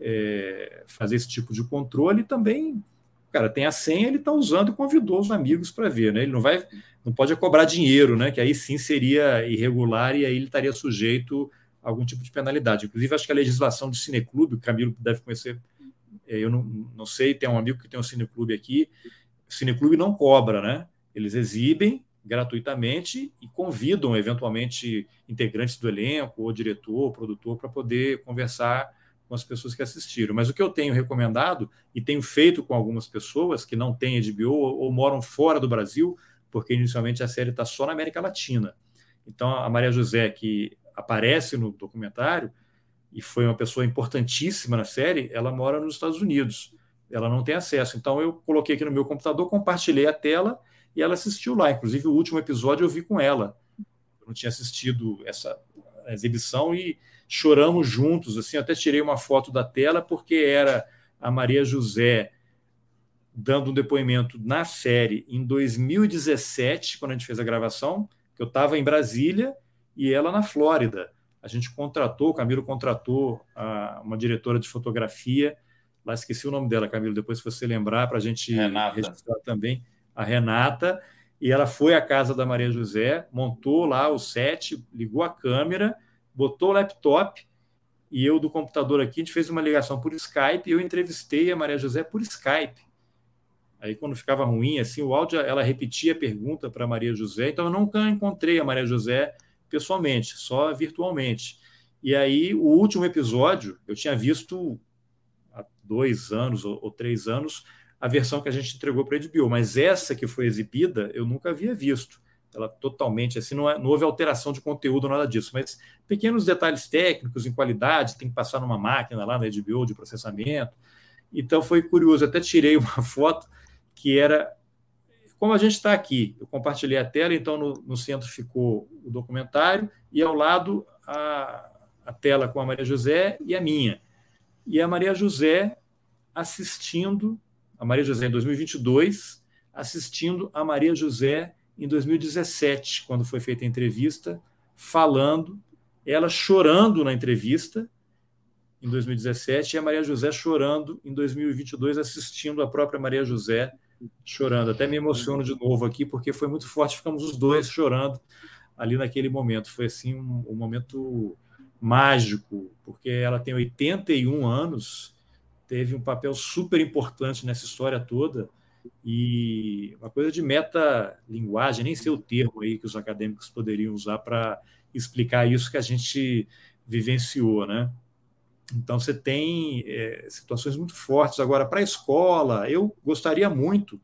é, fazer esse tipo de controle. E também, cara, tem a senha, ele está usando e convidou os amigos para ver, né? Ele não vai, não pode cobrar dinheiro, né? Que aí sim seria irregular e aí ele estaria sujeito a algum tipo de penalidade. Inclusive, acho que a legislação do cineclube, o Camilo deve conhecer eu não, não sei, tem um amigo que tem um cineclube aqui, o cineclube não cobra, né? Eles exibem gratuitamente e convidam, eventualmente, integrantes do elenco, ou diretor, ou produtor, para poder conversar com as pessoas que assistiram. Mas o que eu tenho recomendado, e tenho feito com algumas pessoas que não têm HBO ou moram fora do Brasil, porque inicialmente a série está só na América Latina. Então, a Maria José, que aparece no documentário, e foi uma pessoa importantíssima na série, ela mora nos Estados Unidos. Ela não tem acesso. Então eu coloquei aqui no meu computador, compartilhei a tela e ela assistiu lá. Inclusive o último episódio eu vi com ela. Eu não tinha assistido essa exibição e choramos juntos. Assim, eu até tirei uma foto da tela porque era a Maria José dando um depoimento na série em 2017, quando a gente fez a gravação, que eu estava em Brasília e ela na Flórida a gente contratou, o Camilo contratou a, uma diretora de fotografia, lá esqueci o nome dela, Camilo, depois se você lembrar, para a gente Renata. registrar também, a Renata, e ela foi à casa da Maria José, montou lá o set, ligou a câmera, botou o laptop, e eu do computador aqui, a gente fez uma ligação por Skype, e eu entrevistei a Maria José por Skype. Aí, quando ficava ruim, assim, o áudio, ela repetia a pergunta para a Maria José, então eu nunca encontrei a Maria José pessoalmente, só virtualmente. E aí, o último episódio, eu tinha visto há dois anos ou, ou três anos a versão que a gente entregou para a HBO, mas essa que foi exibida eu nunca havia visto. Ela totalmente assim, não, é, não houve alteração de conteúdo, nada disso, mas pequenos detalhes técnicos em qualidade, tem que passar numa máquina lá na HBO de processamento. Então foi curioso, até tirei uma foto que era como a gente está aqui, eu compartilhei a tela, então no, no, centro ficou o documentário e ao lado a, a tela com a Maria José e a minha. E a Maria José assistindo, a Maria José em 2022, assistindo a Maria José em 2017, quando foi feita a entrevista, falando, ela chorando na entrevista em 2017 e a Maria José chorando em 2022, assistindo a própria Maria José chorando. Até me emociono de novo aqui, porque foi muito forte, ficamos os dois chorando ali naquele momento. Foi assim um, um momento mágico, porque ela tem 81 anos, teve um papel super importante nessa história toda e uma coisa de meta-linguagem, nem sei o termo aí que os acadêmicos poderiam usar para explicar isso que a gente vivenciou, né? Então, você tem é, situações muito fortes. Agora, para a escola, eu gostaria muito,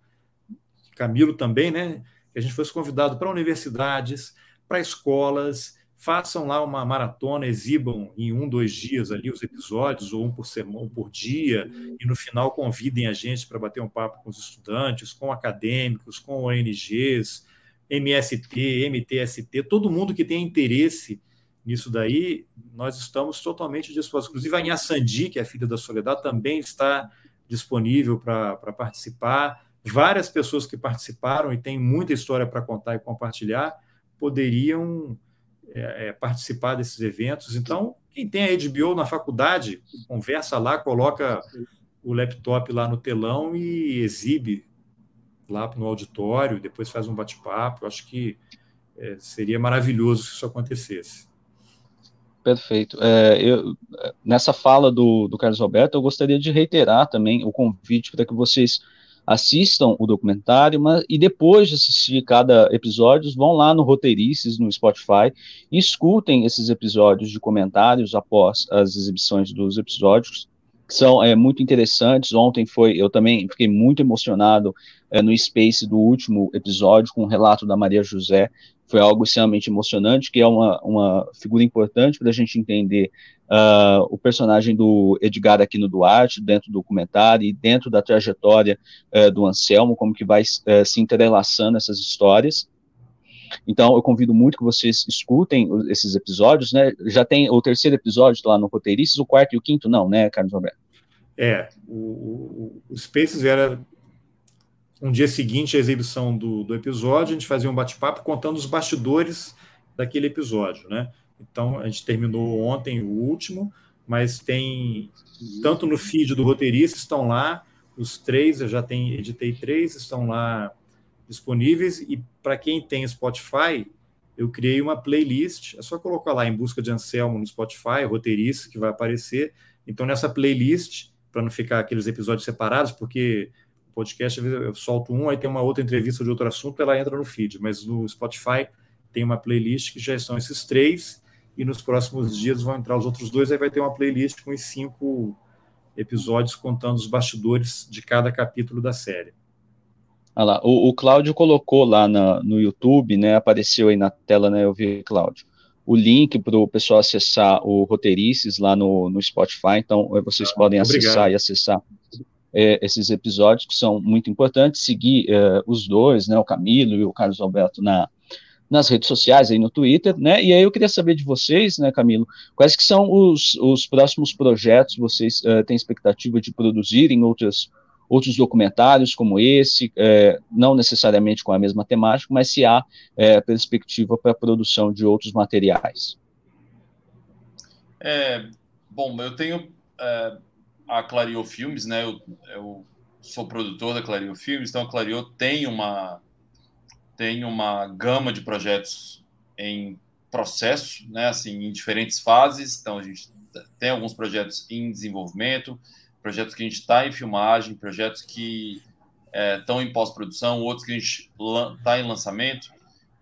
Camilo também, né, que a gente fosse convidado para universidades, para escolas, façam lá uma maratona, exibam em um, dois dias ali os episódios, ou um por semana, um por dia, e no final convidem a gente para bater um papo com os estudantes, com acadêmicos, com ONGs, MST, MTST, todo mundo que tem interesse nisso daí, nós estamos totalmente dispostos. Inclusive, a Inhaçandi, que é filha da Soledad, também está disponível para participar. Várias pessoas que participaram e têm muita história para contar e compartilhar poderiam é, é, participar desses eventos. Então, quem tem a HBO na faculdade, conversa lá, coloca o laptop lá no telão e exibe lá no auditório, depois faz um bate-papo. Acho que é, seria maravilhoso se isso acontecesse. Perfeito. É, eu, nessa fala do, do Carlos Roberto, eu gostaria de reiterar também o convite para que vocês assistam o documentário, mas, e depois de assistir cada episódio, vão lá no Roteirices, no Spotify, e escutem esses episódios de comentários após as exibições dos episódios, que são é, muito interessantes. Ontem foi, eu também fiquei muito emocionado é, no Space do último episódio com o relato da Maria José. Foi algo extremamente emocionante, que é uma, uma figura importante para a gente entender uh, o personagem do Edgar Aquino Duarte dentro do documentário e dentro da trajetória uh, do Anselmo, como que vai uh, se entrelaçando essas histórias. Então, eu convido muito que vocês escutem esses episódios, né? Já tem o terceiro episódio lá no Roteiristas, o quarto e o quinto não, né, Carlos Roberto? É, o, o, o Spaces era um dia seguinte à exibição do, do episódio, a gente fazia um bate-papo contando os bastidores daquele episódio, né? Então, a gente terminou ontem o último, mas tem, tanto no feed do roteirista, estão lá, os três, eu já tenho, editei três, estão lá disponíveis, e para quem tem Spotify, eu criei uma playlist, é só colocar lá em busca de Anselmo no Spotify, roteirista, que vai aparecer. Então, nessa playlist, para não ficar aqueles episódios separados, porque podcast, eu solto um, aí tem uma outra entrevista de outro assunto, ela entra no feed, mas no Spotify tem uma playlist que já estão esses três, e nos próximos dias vão entrar os outros dois, aí vai ter uma playlist com os cinco episódios contando os bastidores de cada capítulo da série. Ah lá, o, o Cláudio colocou lá na, no YouTube, né? Apareceu aí na tela, né? Eu vi, Cláudio. O link para o pessoal acessar o Roteirices lá no, no Spotify, então eh, vocês ah, podem acessar obrigado. e acessar é, esses episódios que são muito importantes. Seguir é, os dois, né? O Camilo e o Carlos Alberto na, nas redes sociais, aí no Twitter, né? E aí eu queria saber de vocês, né, Camilo, quais que são os, os próximos projetos vocês uh, têm expectativa de produzir em outras, outros documentários como esse, uh, não necessariamente com a mesma temática, mas se há uh, perspectiva para a produção de outros materiais. É, bom, eu tenho a Clario Filmes, né? Eu, eu sou produtor da Clario Filmes, então a Clario tem uma tem uma gama de projetos em processo, né, assim, em diferentes fases. Então, a gente tem alguns projetos em desenvolvimento, projetos que a gente está em filmagem, projetos que estão é, em pós-produção, outros que a gente está em lançamento.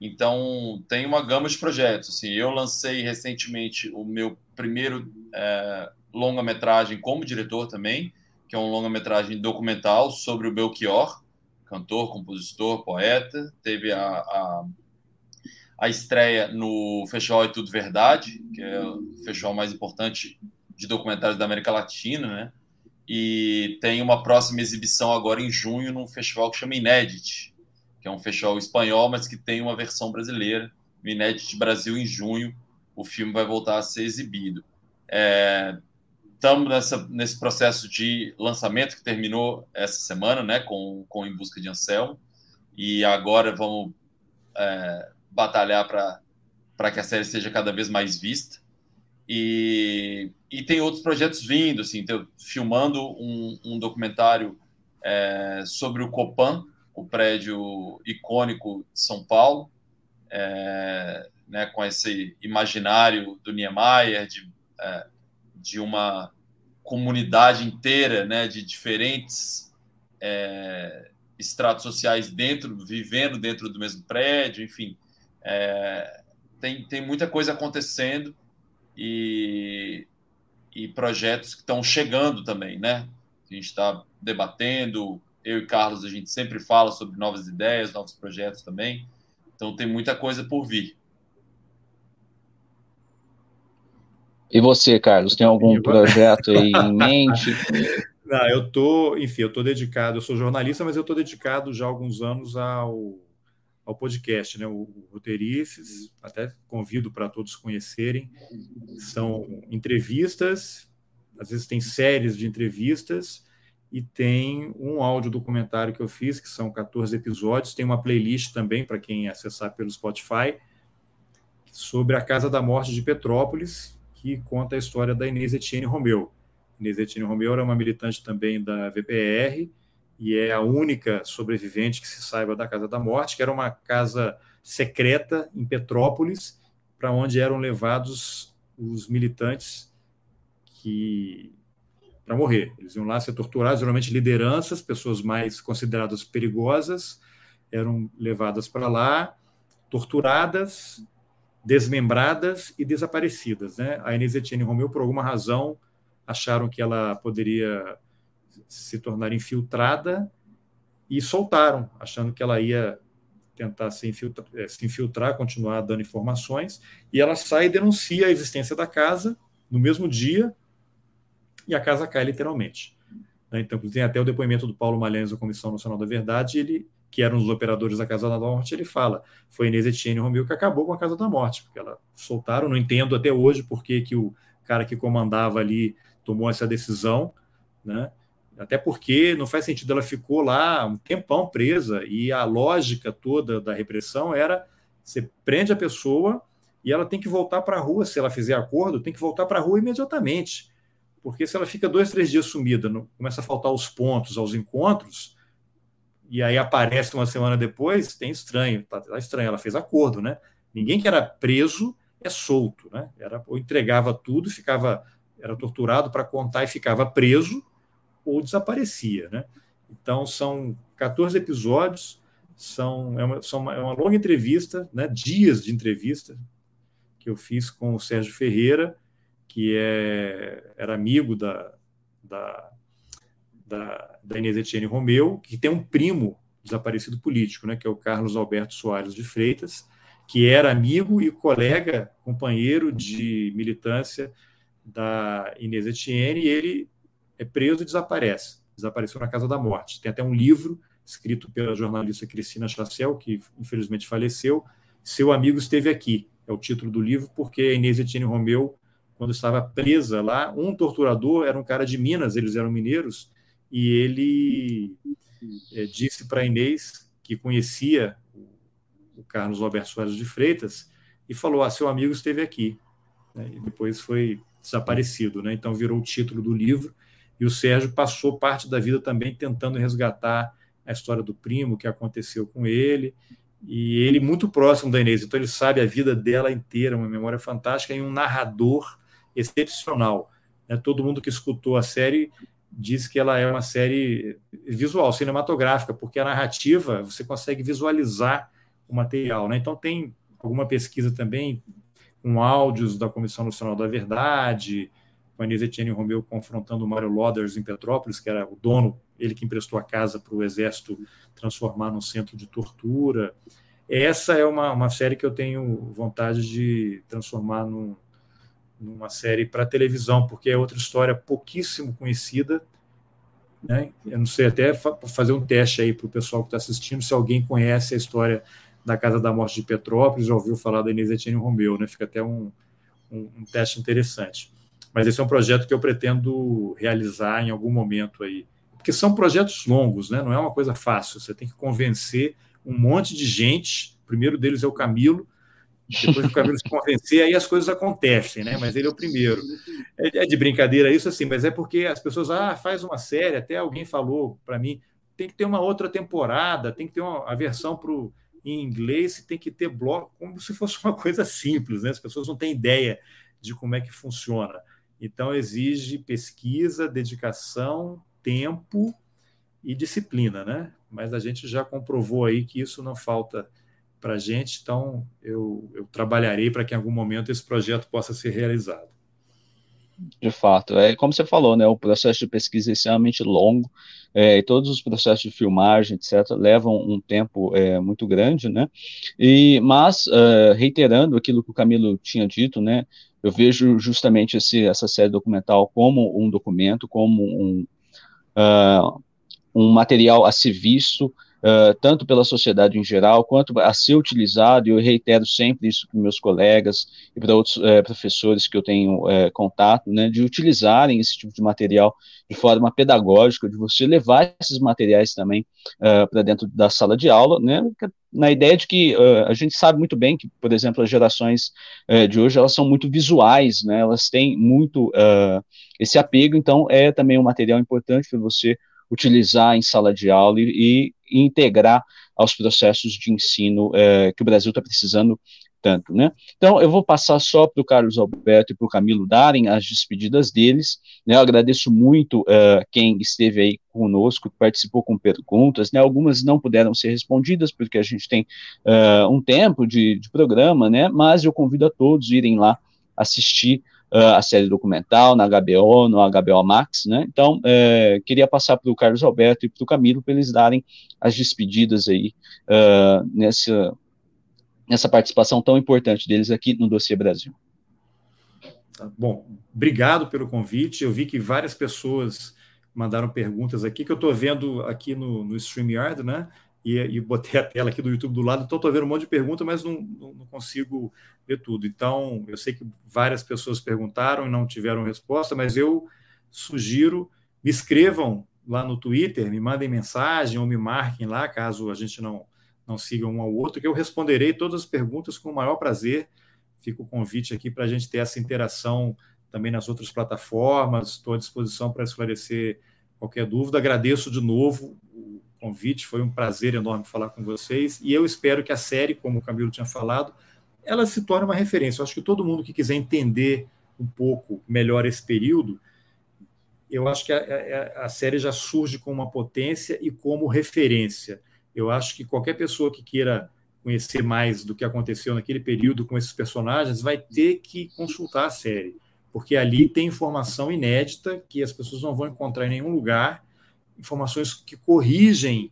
Então, tem uma gama de projetos. Assim, eu lancei recentemente o meu primeiro é, longa-metragem como diretor também, que é um longa-metragem documental sobre o Belchior, cantor, compositor, poeta. Teve a, a, a estreia no Festival É Tudo Verdade, que é o festival mais importante de documentários da América Latina, né? E tem uma próxima exibição agora em junho num festival que chama Inédit, que é um festival espanhol, mas que tem uma versão brasileira. Inédit Brasil em junho, o filme vai voltar a ser exibido. É, estamos nessa, nesse processo de lançamento que terminou essa semana, né, com, com Em Busca de Anselmo, e agora vamos é, batalhar para que a série seja cada vez mais vista. E, e tem outros projetos vindo, assim, filmando um, um documentário é, sobre o Copan, o prédio icônico de São Paulo, é, né, com esse imaginário do Niemeyer, de, é, de uma comunidade inteira, né, de diferentes é, estratos sociais dentro, vivendo dentro do mesmo prédio, enfim, é, tem, tem muita coisa acontecendo e, e projetos que estão chegando também, né? A gente está debatendo, eu e Carlos a gente sempre fala sobre novas ideias, novos projetos também, então tem muita coisa por vir. E você, Carlos, tem algum projeto aí em mente? Não, eu tô, enfim, eu tô dedicado, eu sou jornalista, mas eu tô dedicado já há alguns anos ao, ao podcast, né? O, o Roteirices, até convido para todos conhecerem. São entrevistas, às vezes tem séries de entrevistas e tem um áudio documentário que eu fiz, que são 14 episódios, tem uma playlist também para quem acessar pelo Spotify sobre a Casa da Morte de Petrópolis, que conta a história da Inês Etienne Romeu. Inês Etienne Romeu era uma militante também da VPR e é a única sobrevivente que se saiba da Casa da Morte, que era uma casa secreta em Petrópolis, para onde eram levados os militantes que para morrer. Eles iam lá ser torturados, geralmente lideranças, pessoas mais consideradas perigosas, eram levadas para lá, torturadas, desmembradas e desaparecidas. Né? A Inês Etienne Romeu, por alguma razão, acharam que ela poderia se tornar infiltrada e soltaram, achando que ela ia tentar se infiltrar, eh, se infiltrar, continuar dando informações, e ela sai e denuncia a existência da casa no mesmo dia, e a casa cai literalmente. Né? Então, tem até o depoimento do Paulo Malhães da Comissão Nacional da Verdade, ele, que era um dos operadores da Casa da Morte, ele fala, foi Inês Etienne Romeu que acabou com a Casa da Morte, porque ela soltaram, não entendo até hoje por que, que o cara que comandava ali tomou essa decisão, né? Até porque não faz sentido, ela ficou lá um tempão presa e a lógica toda da repressão era você prende a pessoa e ela tem que voltar para a rua, se ela fizer acordo, tem que voltar para a rua imediatamente. Porque se ela fica dois, três dias sumida, começa a faltar os pontos aos encontros, e aí aparece uma semana depois, tem estranho, tá, tá estranho, ela fez acordo, né? Ninguém que era preso é solto, né? Era, ou entregava tudo, ficava, era torturado para contar e ficava preso, ou desaparecia. Né? Então, são 14 episódios, são, é, uma, são uma, é uma longa entrevista, né? dias de entrevista, que eu fiz com o Sérgio Ferreira, que é, era amigo da, da, da, da Inês Etienne Romeu, que tem um primo desaparecido político, né, que é o Carlos Alberto Soares de Freitas, que era amigo e colega, companheiro de militância da Inês Etienne, e ele é preso e desaparece. Desapareceu na Casa da Morte. Tem até um livro escrito pela jornalista Cristina Chassel, que infelizmente faleceu. Seu amigo esteve aqui, é o título do livro, porque a Inês Etienne Romeu, quando estava presa lá, um torturador era um cara de Minas, eles eram mineiros, e ele é, disse para Inês que conhecia o Carlos Alberto Soares de Freitas e falou: Ah, seu amigo esteve aqui. Né? E depois foi desaparecido. Né? Então virou o título do livro e o Sérgio passou parte da vida também tentando resgatar a história do primo, o que aconteceu com ele, e ele muito próximo da Inês, então ele sabe a vida dela inteira, uma memória fantástica e um narrador excepcional. Né? Todo mundo que escutou a série diz que ela é uma série visual, cinematográfica, porque a narrativa você consegue visualizar o material. Né? Então tem alguma pesquisa também com áudios da Comissão Nacional da Verdade, com a Inês Etienne Romeu confrontando o Mário Loders em Petrópolis, que era o dono, ele que emprestou a casa para o Exército transformar num centro de tortura. Essa é uma, uma série que eu tenho vontade de transformar num, numa série para televisão, porque é outra história pouquíssimo conhecida. Né? Eu não sei até fazer um teste aí para o pessoal que está assistindo, se alguém conhece a história da Casa da Morte de Petrópolis, já ouviu falar da Inês Etienne Romeu, né? fica até um, um, um teste interessante. Mas esse é um projeto que eu pretendo realizar em algum momento aí. Porque são projetos longos, né? não é uma coisa fácil. Você tem que convencer um monte de gente. O primeiro deles é o Camilo. Depois o Camilo se convencer, aí as coisas acontecem, né? Mas ele é o primeiro. É, é de brincadeira isso, assim, mas é porque as pessoas, ah, faz uma série, até alguém falou para mim, tem que ter uma outra temporada, tem que ter uma a versão pro, em inglês, tem que ter bloco, como se fosse uma coisa simples, né? As pessoas não têm ideia de como é que funciona. Então, exige pesquisa, dedicação, tempo e disciplina, né? Mas a gente já comprovou aí que isso não falta para a gente, então eu, eu trabalharei para que em algum momento esse projeto possa ser realizado. De fato, é como você falou, né? O processo de pesquisa é extremamente longo, é, e todos os processos de filmagem, etc., levam um tempo é, muito grande, né? E, mas, uh, reiterando aquilo que o Camilo tinha dito, né? Eu vejo justamente esse, essa série documental como um documento, como um, uh, um material a ser visto, uh, tanto pela sociedade em geral, quanto a ser utilizado, e eu reitero sempre isso para meus colegas e para outros uh, professores que eu tenho uh, contato, né, de utilizarem esse tipo de material de forma pedagógica, de você levar esses materiais também para dentro da sala de aula, né, na ideia de que a gente sabe muito bem que, por exemplo, as gerações de hoje, elas são muito visuais, né, elas têm muito esse apego, então é também um material importante para você utilizar em sala de aula e, e integrar aos processos de ensino é, que o Brasil está precisando tanto, né? Então, eu vou passar só para o Carlos Alberto e para o Camilo darem as despedidas deles, né? Eu agradeço muito uh, quem esteve aí conosco, que participou com perguntas, né? Algumas não puderam ser respondidas, porque a gente tem uh, um tempo de, de, programa, né? Mas eu convido a todos a irem lá assistir a série documental na HBO, no HBO Max, né? Então, é, queria passar para o Carlos Alberto e para o Camilo para eles darem as despedidas aí uh, nessa, nessa participação tão importante deles aqui no Dossiê Brasil. Tá bom, obrigado pelo convite. Eu vi que várias pessoas mandaram perguntas aqui, que eu estou vendo aqui no, no StreamYard, né? E, e, botei a tela aqui do YouTube do lado, então estou vendo um monte de perguntas, mas não, não, consigo ver tudo. Então, eu sei que várias pessoas perguntaram e não tiveram resposta, mas eu sugiro, me escrevam lá no Twitter, me mandem mensagem ou me marquem lá, caso a gente não, não siga um ao outro, que eu responderei todas as perguntas com o maior prazer. Fica o convite aqui para a gente ter essa interação também nas outras plataformas. Estou à disposição para esclarecer qualquer dúvida. Agradeço de novo convite, foi um prazer enorme falar com vocês. E eu espero que a série, como o Camilo tinha falado, ela se torne uma referência. Eu acho que todo mundo que quiser entender um pouco melhor esse período, eu acho que a, a, a série já surge com uma potência e como referência. Eu acho que qualquer pessoa que queira conhecer mais do que aconteceu naquele período com esses personagens vai ter que consultar a série porque ali tem informação inédita que as pessoas não vão encontrar em nenhum lugar, informações que corrigem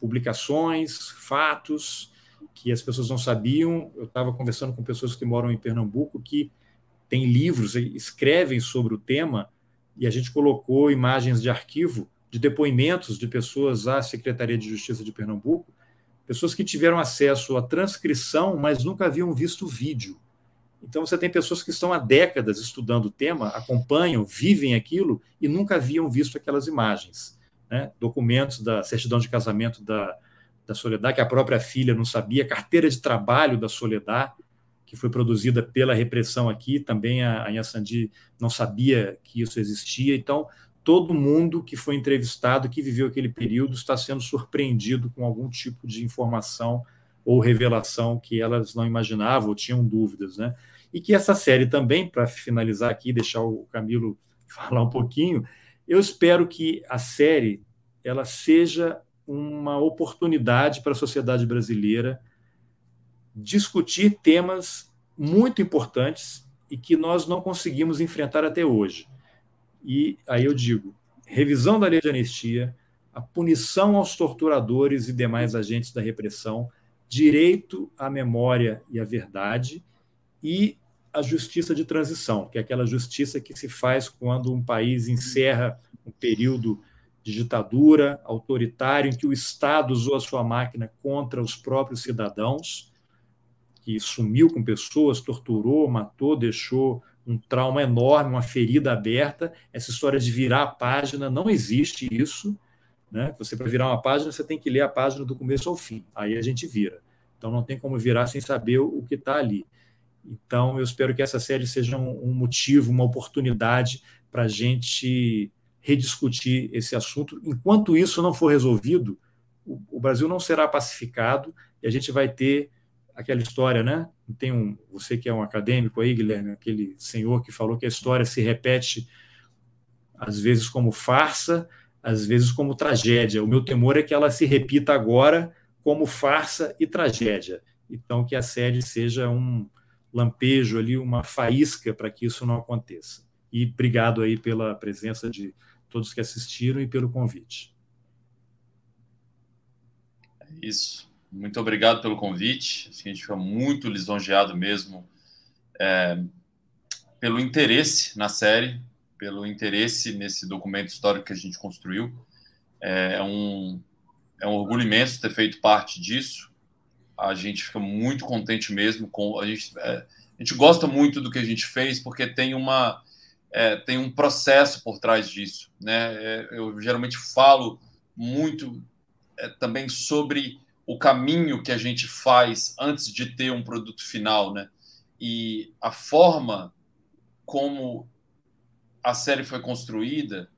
publicações, fatos que as pessoas não sabiam. Eu estava conversando com pessoas que moram em Pernambuco que têm livros, escrevem sobre o tema, e a gente colocou imagens de arquivo de depoimentos de pessoas à Secretaria de Justiça de Pernambuco, pessoas que tiveram acesso à transcrição, mas nunca haviam visto o vídeo. Então, você tem pessoas que estão há décadas estudando o tema, acompanham, vivem aquilo e nunca haviam visto aquelas imagens. Né? Documentos da certidão de casamento da, da Soledad, que a própria filha não sabia, carteira de trabalho da Soledad, que foi produzida pela repressão aqui, também a Anha Sandi não sabia que isso existia. Então, todo mundo que foi entrevistado, que viveu aquele período, está sendo surpreendido com algum tipo de informação ou revelação que elas não imaginavam ou tinham dúvidas, né? E que essa série também, para finalizar aqui, deixar o Camilo falar um pouquinho, eu espero que a série ela seja uma oportunidade para a sociedade brasileira discutir temas muito importantes e que nós não conseguimos enfrentar até hoje. E aí eu digo, revisão da lei de anistia, a punição aos torturadores e demais agentes da repressão, direito à memória e à verdade e a justiça de transição, que é aquela justiça que se faz quando um país encerra um período de ditadura autoritário em que o Estado usou a sua máquina contra os próprios cidadãos, que sumiu com pessoas, torturou, matou, deixou um trauma enorme, uma ferida aberta. Essa história de virar a página não existe isso. Né? Você, para virar uma página, você tem que ler a página do começo ao fim. Aí a gente vira. Então, não tem como virar sem saber o que está ali. Então, eu espero que essa série seja um, motivo, uma oportunidade para a gente rediscutir esse assunto. Enquanto isso não for resolvido, o, o Brasil não será pacificado e a gente vai ter aquela história, né? Tem um, você que é um acadêmico aí, Guilherme, aquele senhor que falou que a história se repete às vezes como farsa, às vezes como tragédia. O meu temor é que ela se repita agora como farsa e tragédia. Então, que a série seja um lampejo ali, uma faísca para que isso não aconteça. E obrigado aí pela presença de todos que assistiram e pelo convite. É isso. Muito obrigado pelo convite. A gente fica muito lisonjeado mesmo é, pelo interesse na série, pelo interesse nesse documento histórico que a gente construiu. É, é um, é um orgulho imenso ter feito parte disso. A gente fica muito contente mesmo com a gente. É, a gente gosta muito do que a gente fez porque tem uma é, tem um processo por trás disso, né? É, eu geralmente falo muito é, também sobre o caminho que a gente faz antes de ter um produto final, né? E a forma como a série foi construída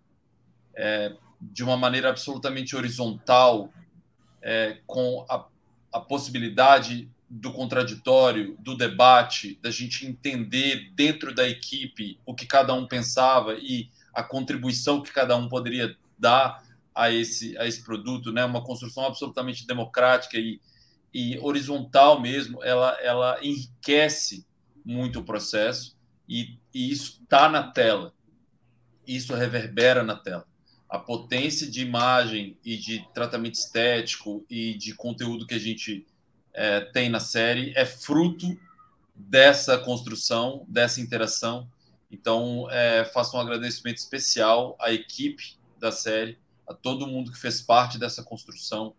é, de uma maneira absolutamente horizontal, é, com a, a possibilidade do contraditório, do debate, da gente entender dentro da equipe o que cada um pensava e a contribuição que cada um poderia dar a esse, a esse produto, né? uma construção absolutamente democrática e, e horizontal mesmo, ela, ela enriquece muito o processo e e isso está na tela. Isso reverbera na tela. A potência de imagem e de tratamento estético e de conteúdo que a gente é, tem na série é fruto dessa construção, dessa interação. Então, é, faço um agradecimento especial à equipe da série, a todo mundo que fez parte dessa construção,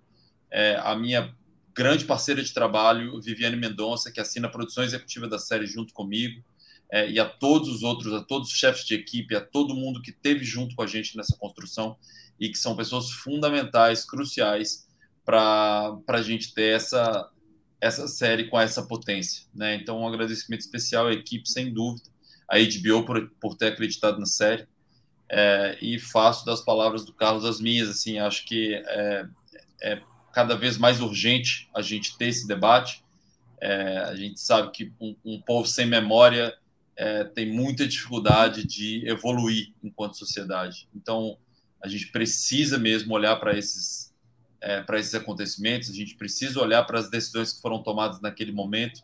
é, a minha grande parceira de trabalho, Viviane Mendonça, que assina a produção executiva da série junto comigo, é, e a todos os outros, a todos os chefes de equipe, a todo mundo que teve junto com a gente nessa construção e que são pessoas fundamentais, cruciais para a gente ter essa, essa série com essa potência. Né? Então, um agradecimento especial à equipe, sem dúvida, a HBO por, por ter acreditado na série, é, e faço das palavras do Carlos as minhas. Assim, acho que é, é cada vez mais urgente a gente ter esse debate. É, a gente sabe que um, um povo sem memória é, tem muita dificuldade de evoluir enquanto sociedade. Então, a gente precisa mesmo olhar para esses, é, para esses acontecimentos, a gente precisa olhar para as decisões que foram tomadas naquele momento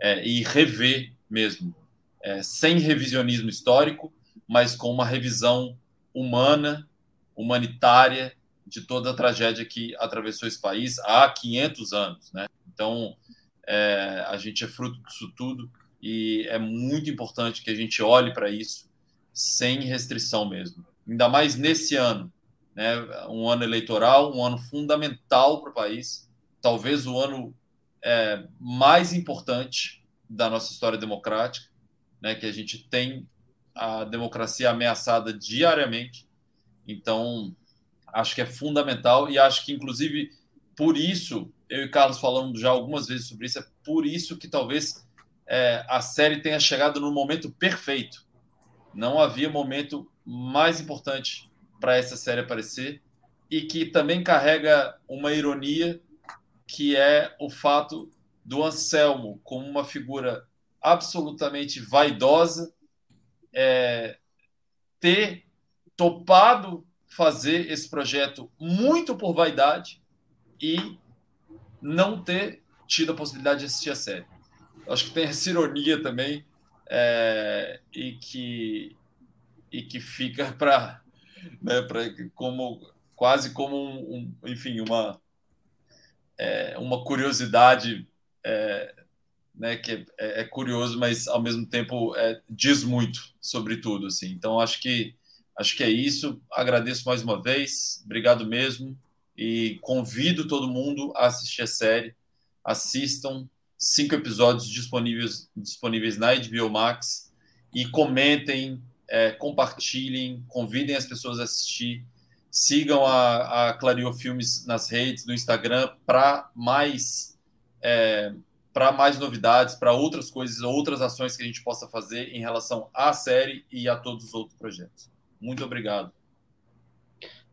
é, e rever mesmo, é, sem revisionismo histórico, mas com uma revisão humana, humanitária de toda a tragédia que atravessou esse país há 500 anos, né? Então, é, a gente é fruto disso tudo e é muito importante que a gente olhe para isso sem restrição mesmo. Ainda mais nesse ano, né? Um ano eleitoral, um ano fundamental para o país, talvez o ano é, mais importante da nossa história democrática, né? Que a gente tem a democracia ameaçada diariamente. Então, acho que é fundamental e acho que, inclusive, por isso, eu e Carlos falamos já algumas vezes sobre isso, é por isso que talvez é, a série tenha chegado no momento perfeito. Não havia momento mais importante para essa série aparecer e que também carrega uma ironia que é o fato do Anselmo como uma figura absolutamente vaidosa é, ter topado fazer esse projeto muito por vaidade e não ter tido a possibilidade de assistir a série. Acho que tem essa ironia também é, e que e que fica para né, como quase como um, um, enfim uma é, uma curiosidade é, né, que é, é, curioso, mas ao mesmo tempo é, diz muito sobre tudo, assim. Então acho que acho que é isso. Agradeço mais uma vez, obrigado mesmo e convido todo mundo a assistir a série. Assistam cinco episódios disponíveis disponíveis na HBO Max e comentem, é, compartilhem, convidem as pessoas a assistir. Sigam a, a Filmes nas redes, no Instagram, para mais é, para mais novidades, para outras coisas, outras ações que a gente possa fazer em relação à série e a todos os outros projetos. Muito obrigado.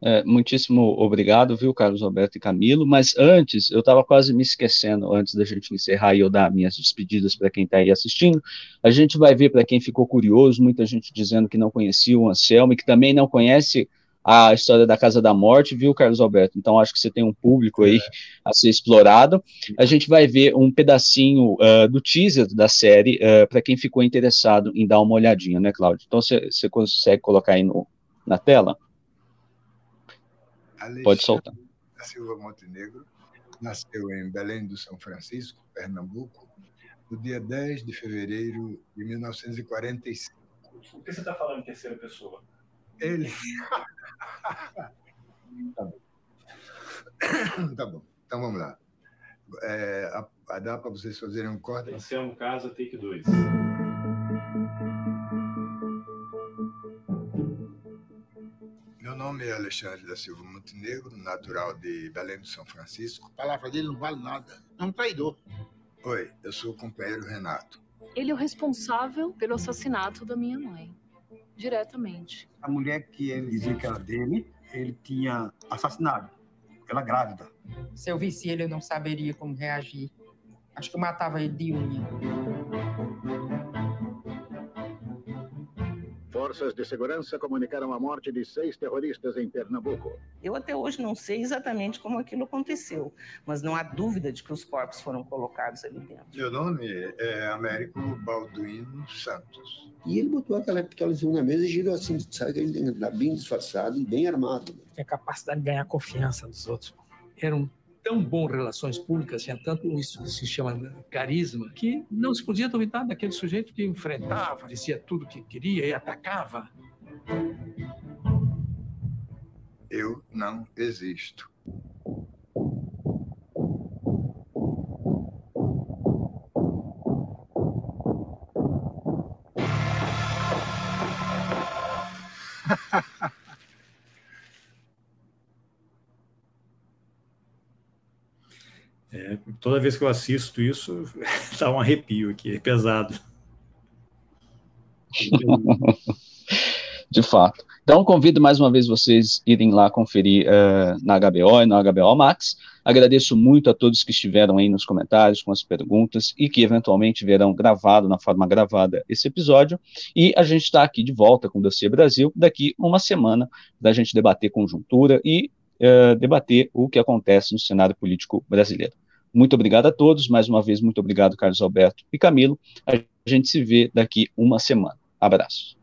É, muitíssimo obrigado, viu, Carlos Alberto e Camilo. Mas antes, eu estava quase me esquecendo, antes da gente encerrar e eu dar minhas despedidas para quem está aí assistindo. A gente vai ver, para quem ficou curioso, muita gente dizendo que não conhecia o Anselmo e que também não conhece a história da Casa da Morte, viu, Carlos Alberto? Então acho que você tem um público aí é. a ser explorado. A gente vai ver um pedacinho uh, do teaser da série uh, para quem ficou interessado em dar uma olhadinha, né, Cláudio? Então você consegue colocar aí no, na tela? Alexandre Pode soltar. Da Silva Montenegro nasceu em Belém do São Francisco, Pernambuco, no dia 10 de fevereiro de 1945. Por que você está falando em terceira pessoa? Ele. tá bom. tá bom. Então vamos lá. É, a, a dá para vocês fazerem um corte? Anselmo Casa, take 2. Nome é Alexandre da Silva Montenegro, natural de Belém do São Francisco. A palavra dele não vale nada. É um traidor. Oi, eu sou o companheiro Renato. Ele é o responsável pelo assassinato da minha mãe diretamente. A mulher que ele dizia que era dele, ele tinha assassinado, ela grávida. Se eu visse ele, eu não saberia como reagir. Acho que eu matava ele de unha. Forças de segurança comunicaram a morte de seis terroristas em Pernambuco. Eu até hoje não sei exatamente como aquilo aconteceu, mas não há dúvida de que os corpos foram colocados ali dentro. Meu nome é Américo Balduino Santos. E ele botou aquela pistolezinha na mesa e girou assim, sabe que ele bem disfarçado e bem armado. Tem a capacidade de ganhar confiança dos outros. Era um tão bom relações públicas, tinha tanto isso se chama carisma, que não se podia duvidar daquele sujeito que enfrentava, dizia tudo que queria e atacava. Eu não existo. É, toda vez que eu assisto isso, dá um arrepio aqui, é pesado. De fato. Então, convido mais uma vez vocês irem lá conferir uh, na HBO e na HBO Max. Agradeço muito a todos que estiveram aí nos comentários com as perguntas e que eventualmente verão gravado, na forma gravada, esse episódio. E a gente está aqui de volta com o Dossiê Brasil daqui uma semana, para a gente debater conjuntura e uh, debater o que acontece no cenário político brasileiro. Muito obrigado a todos, mais uma vez, muito obrigado, Carlos Alberto e Camilo. A gente se vê daqui uma semana. Abraços.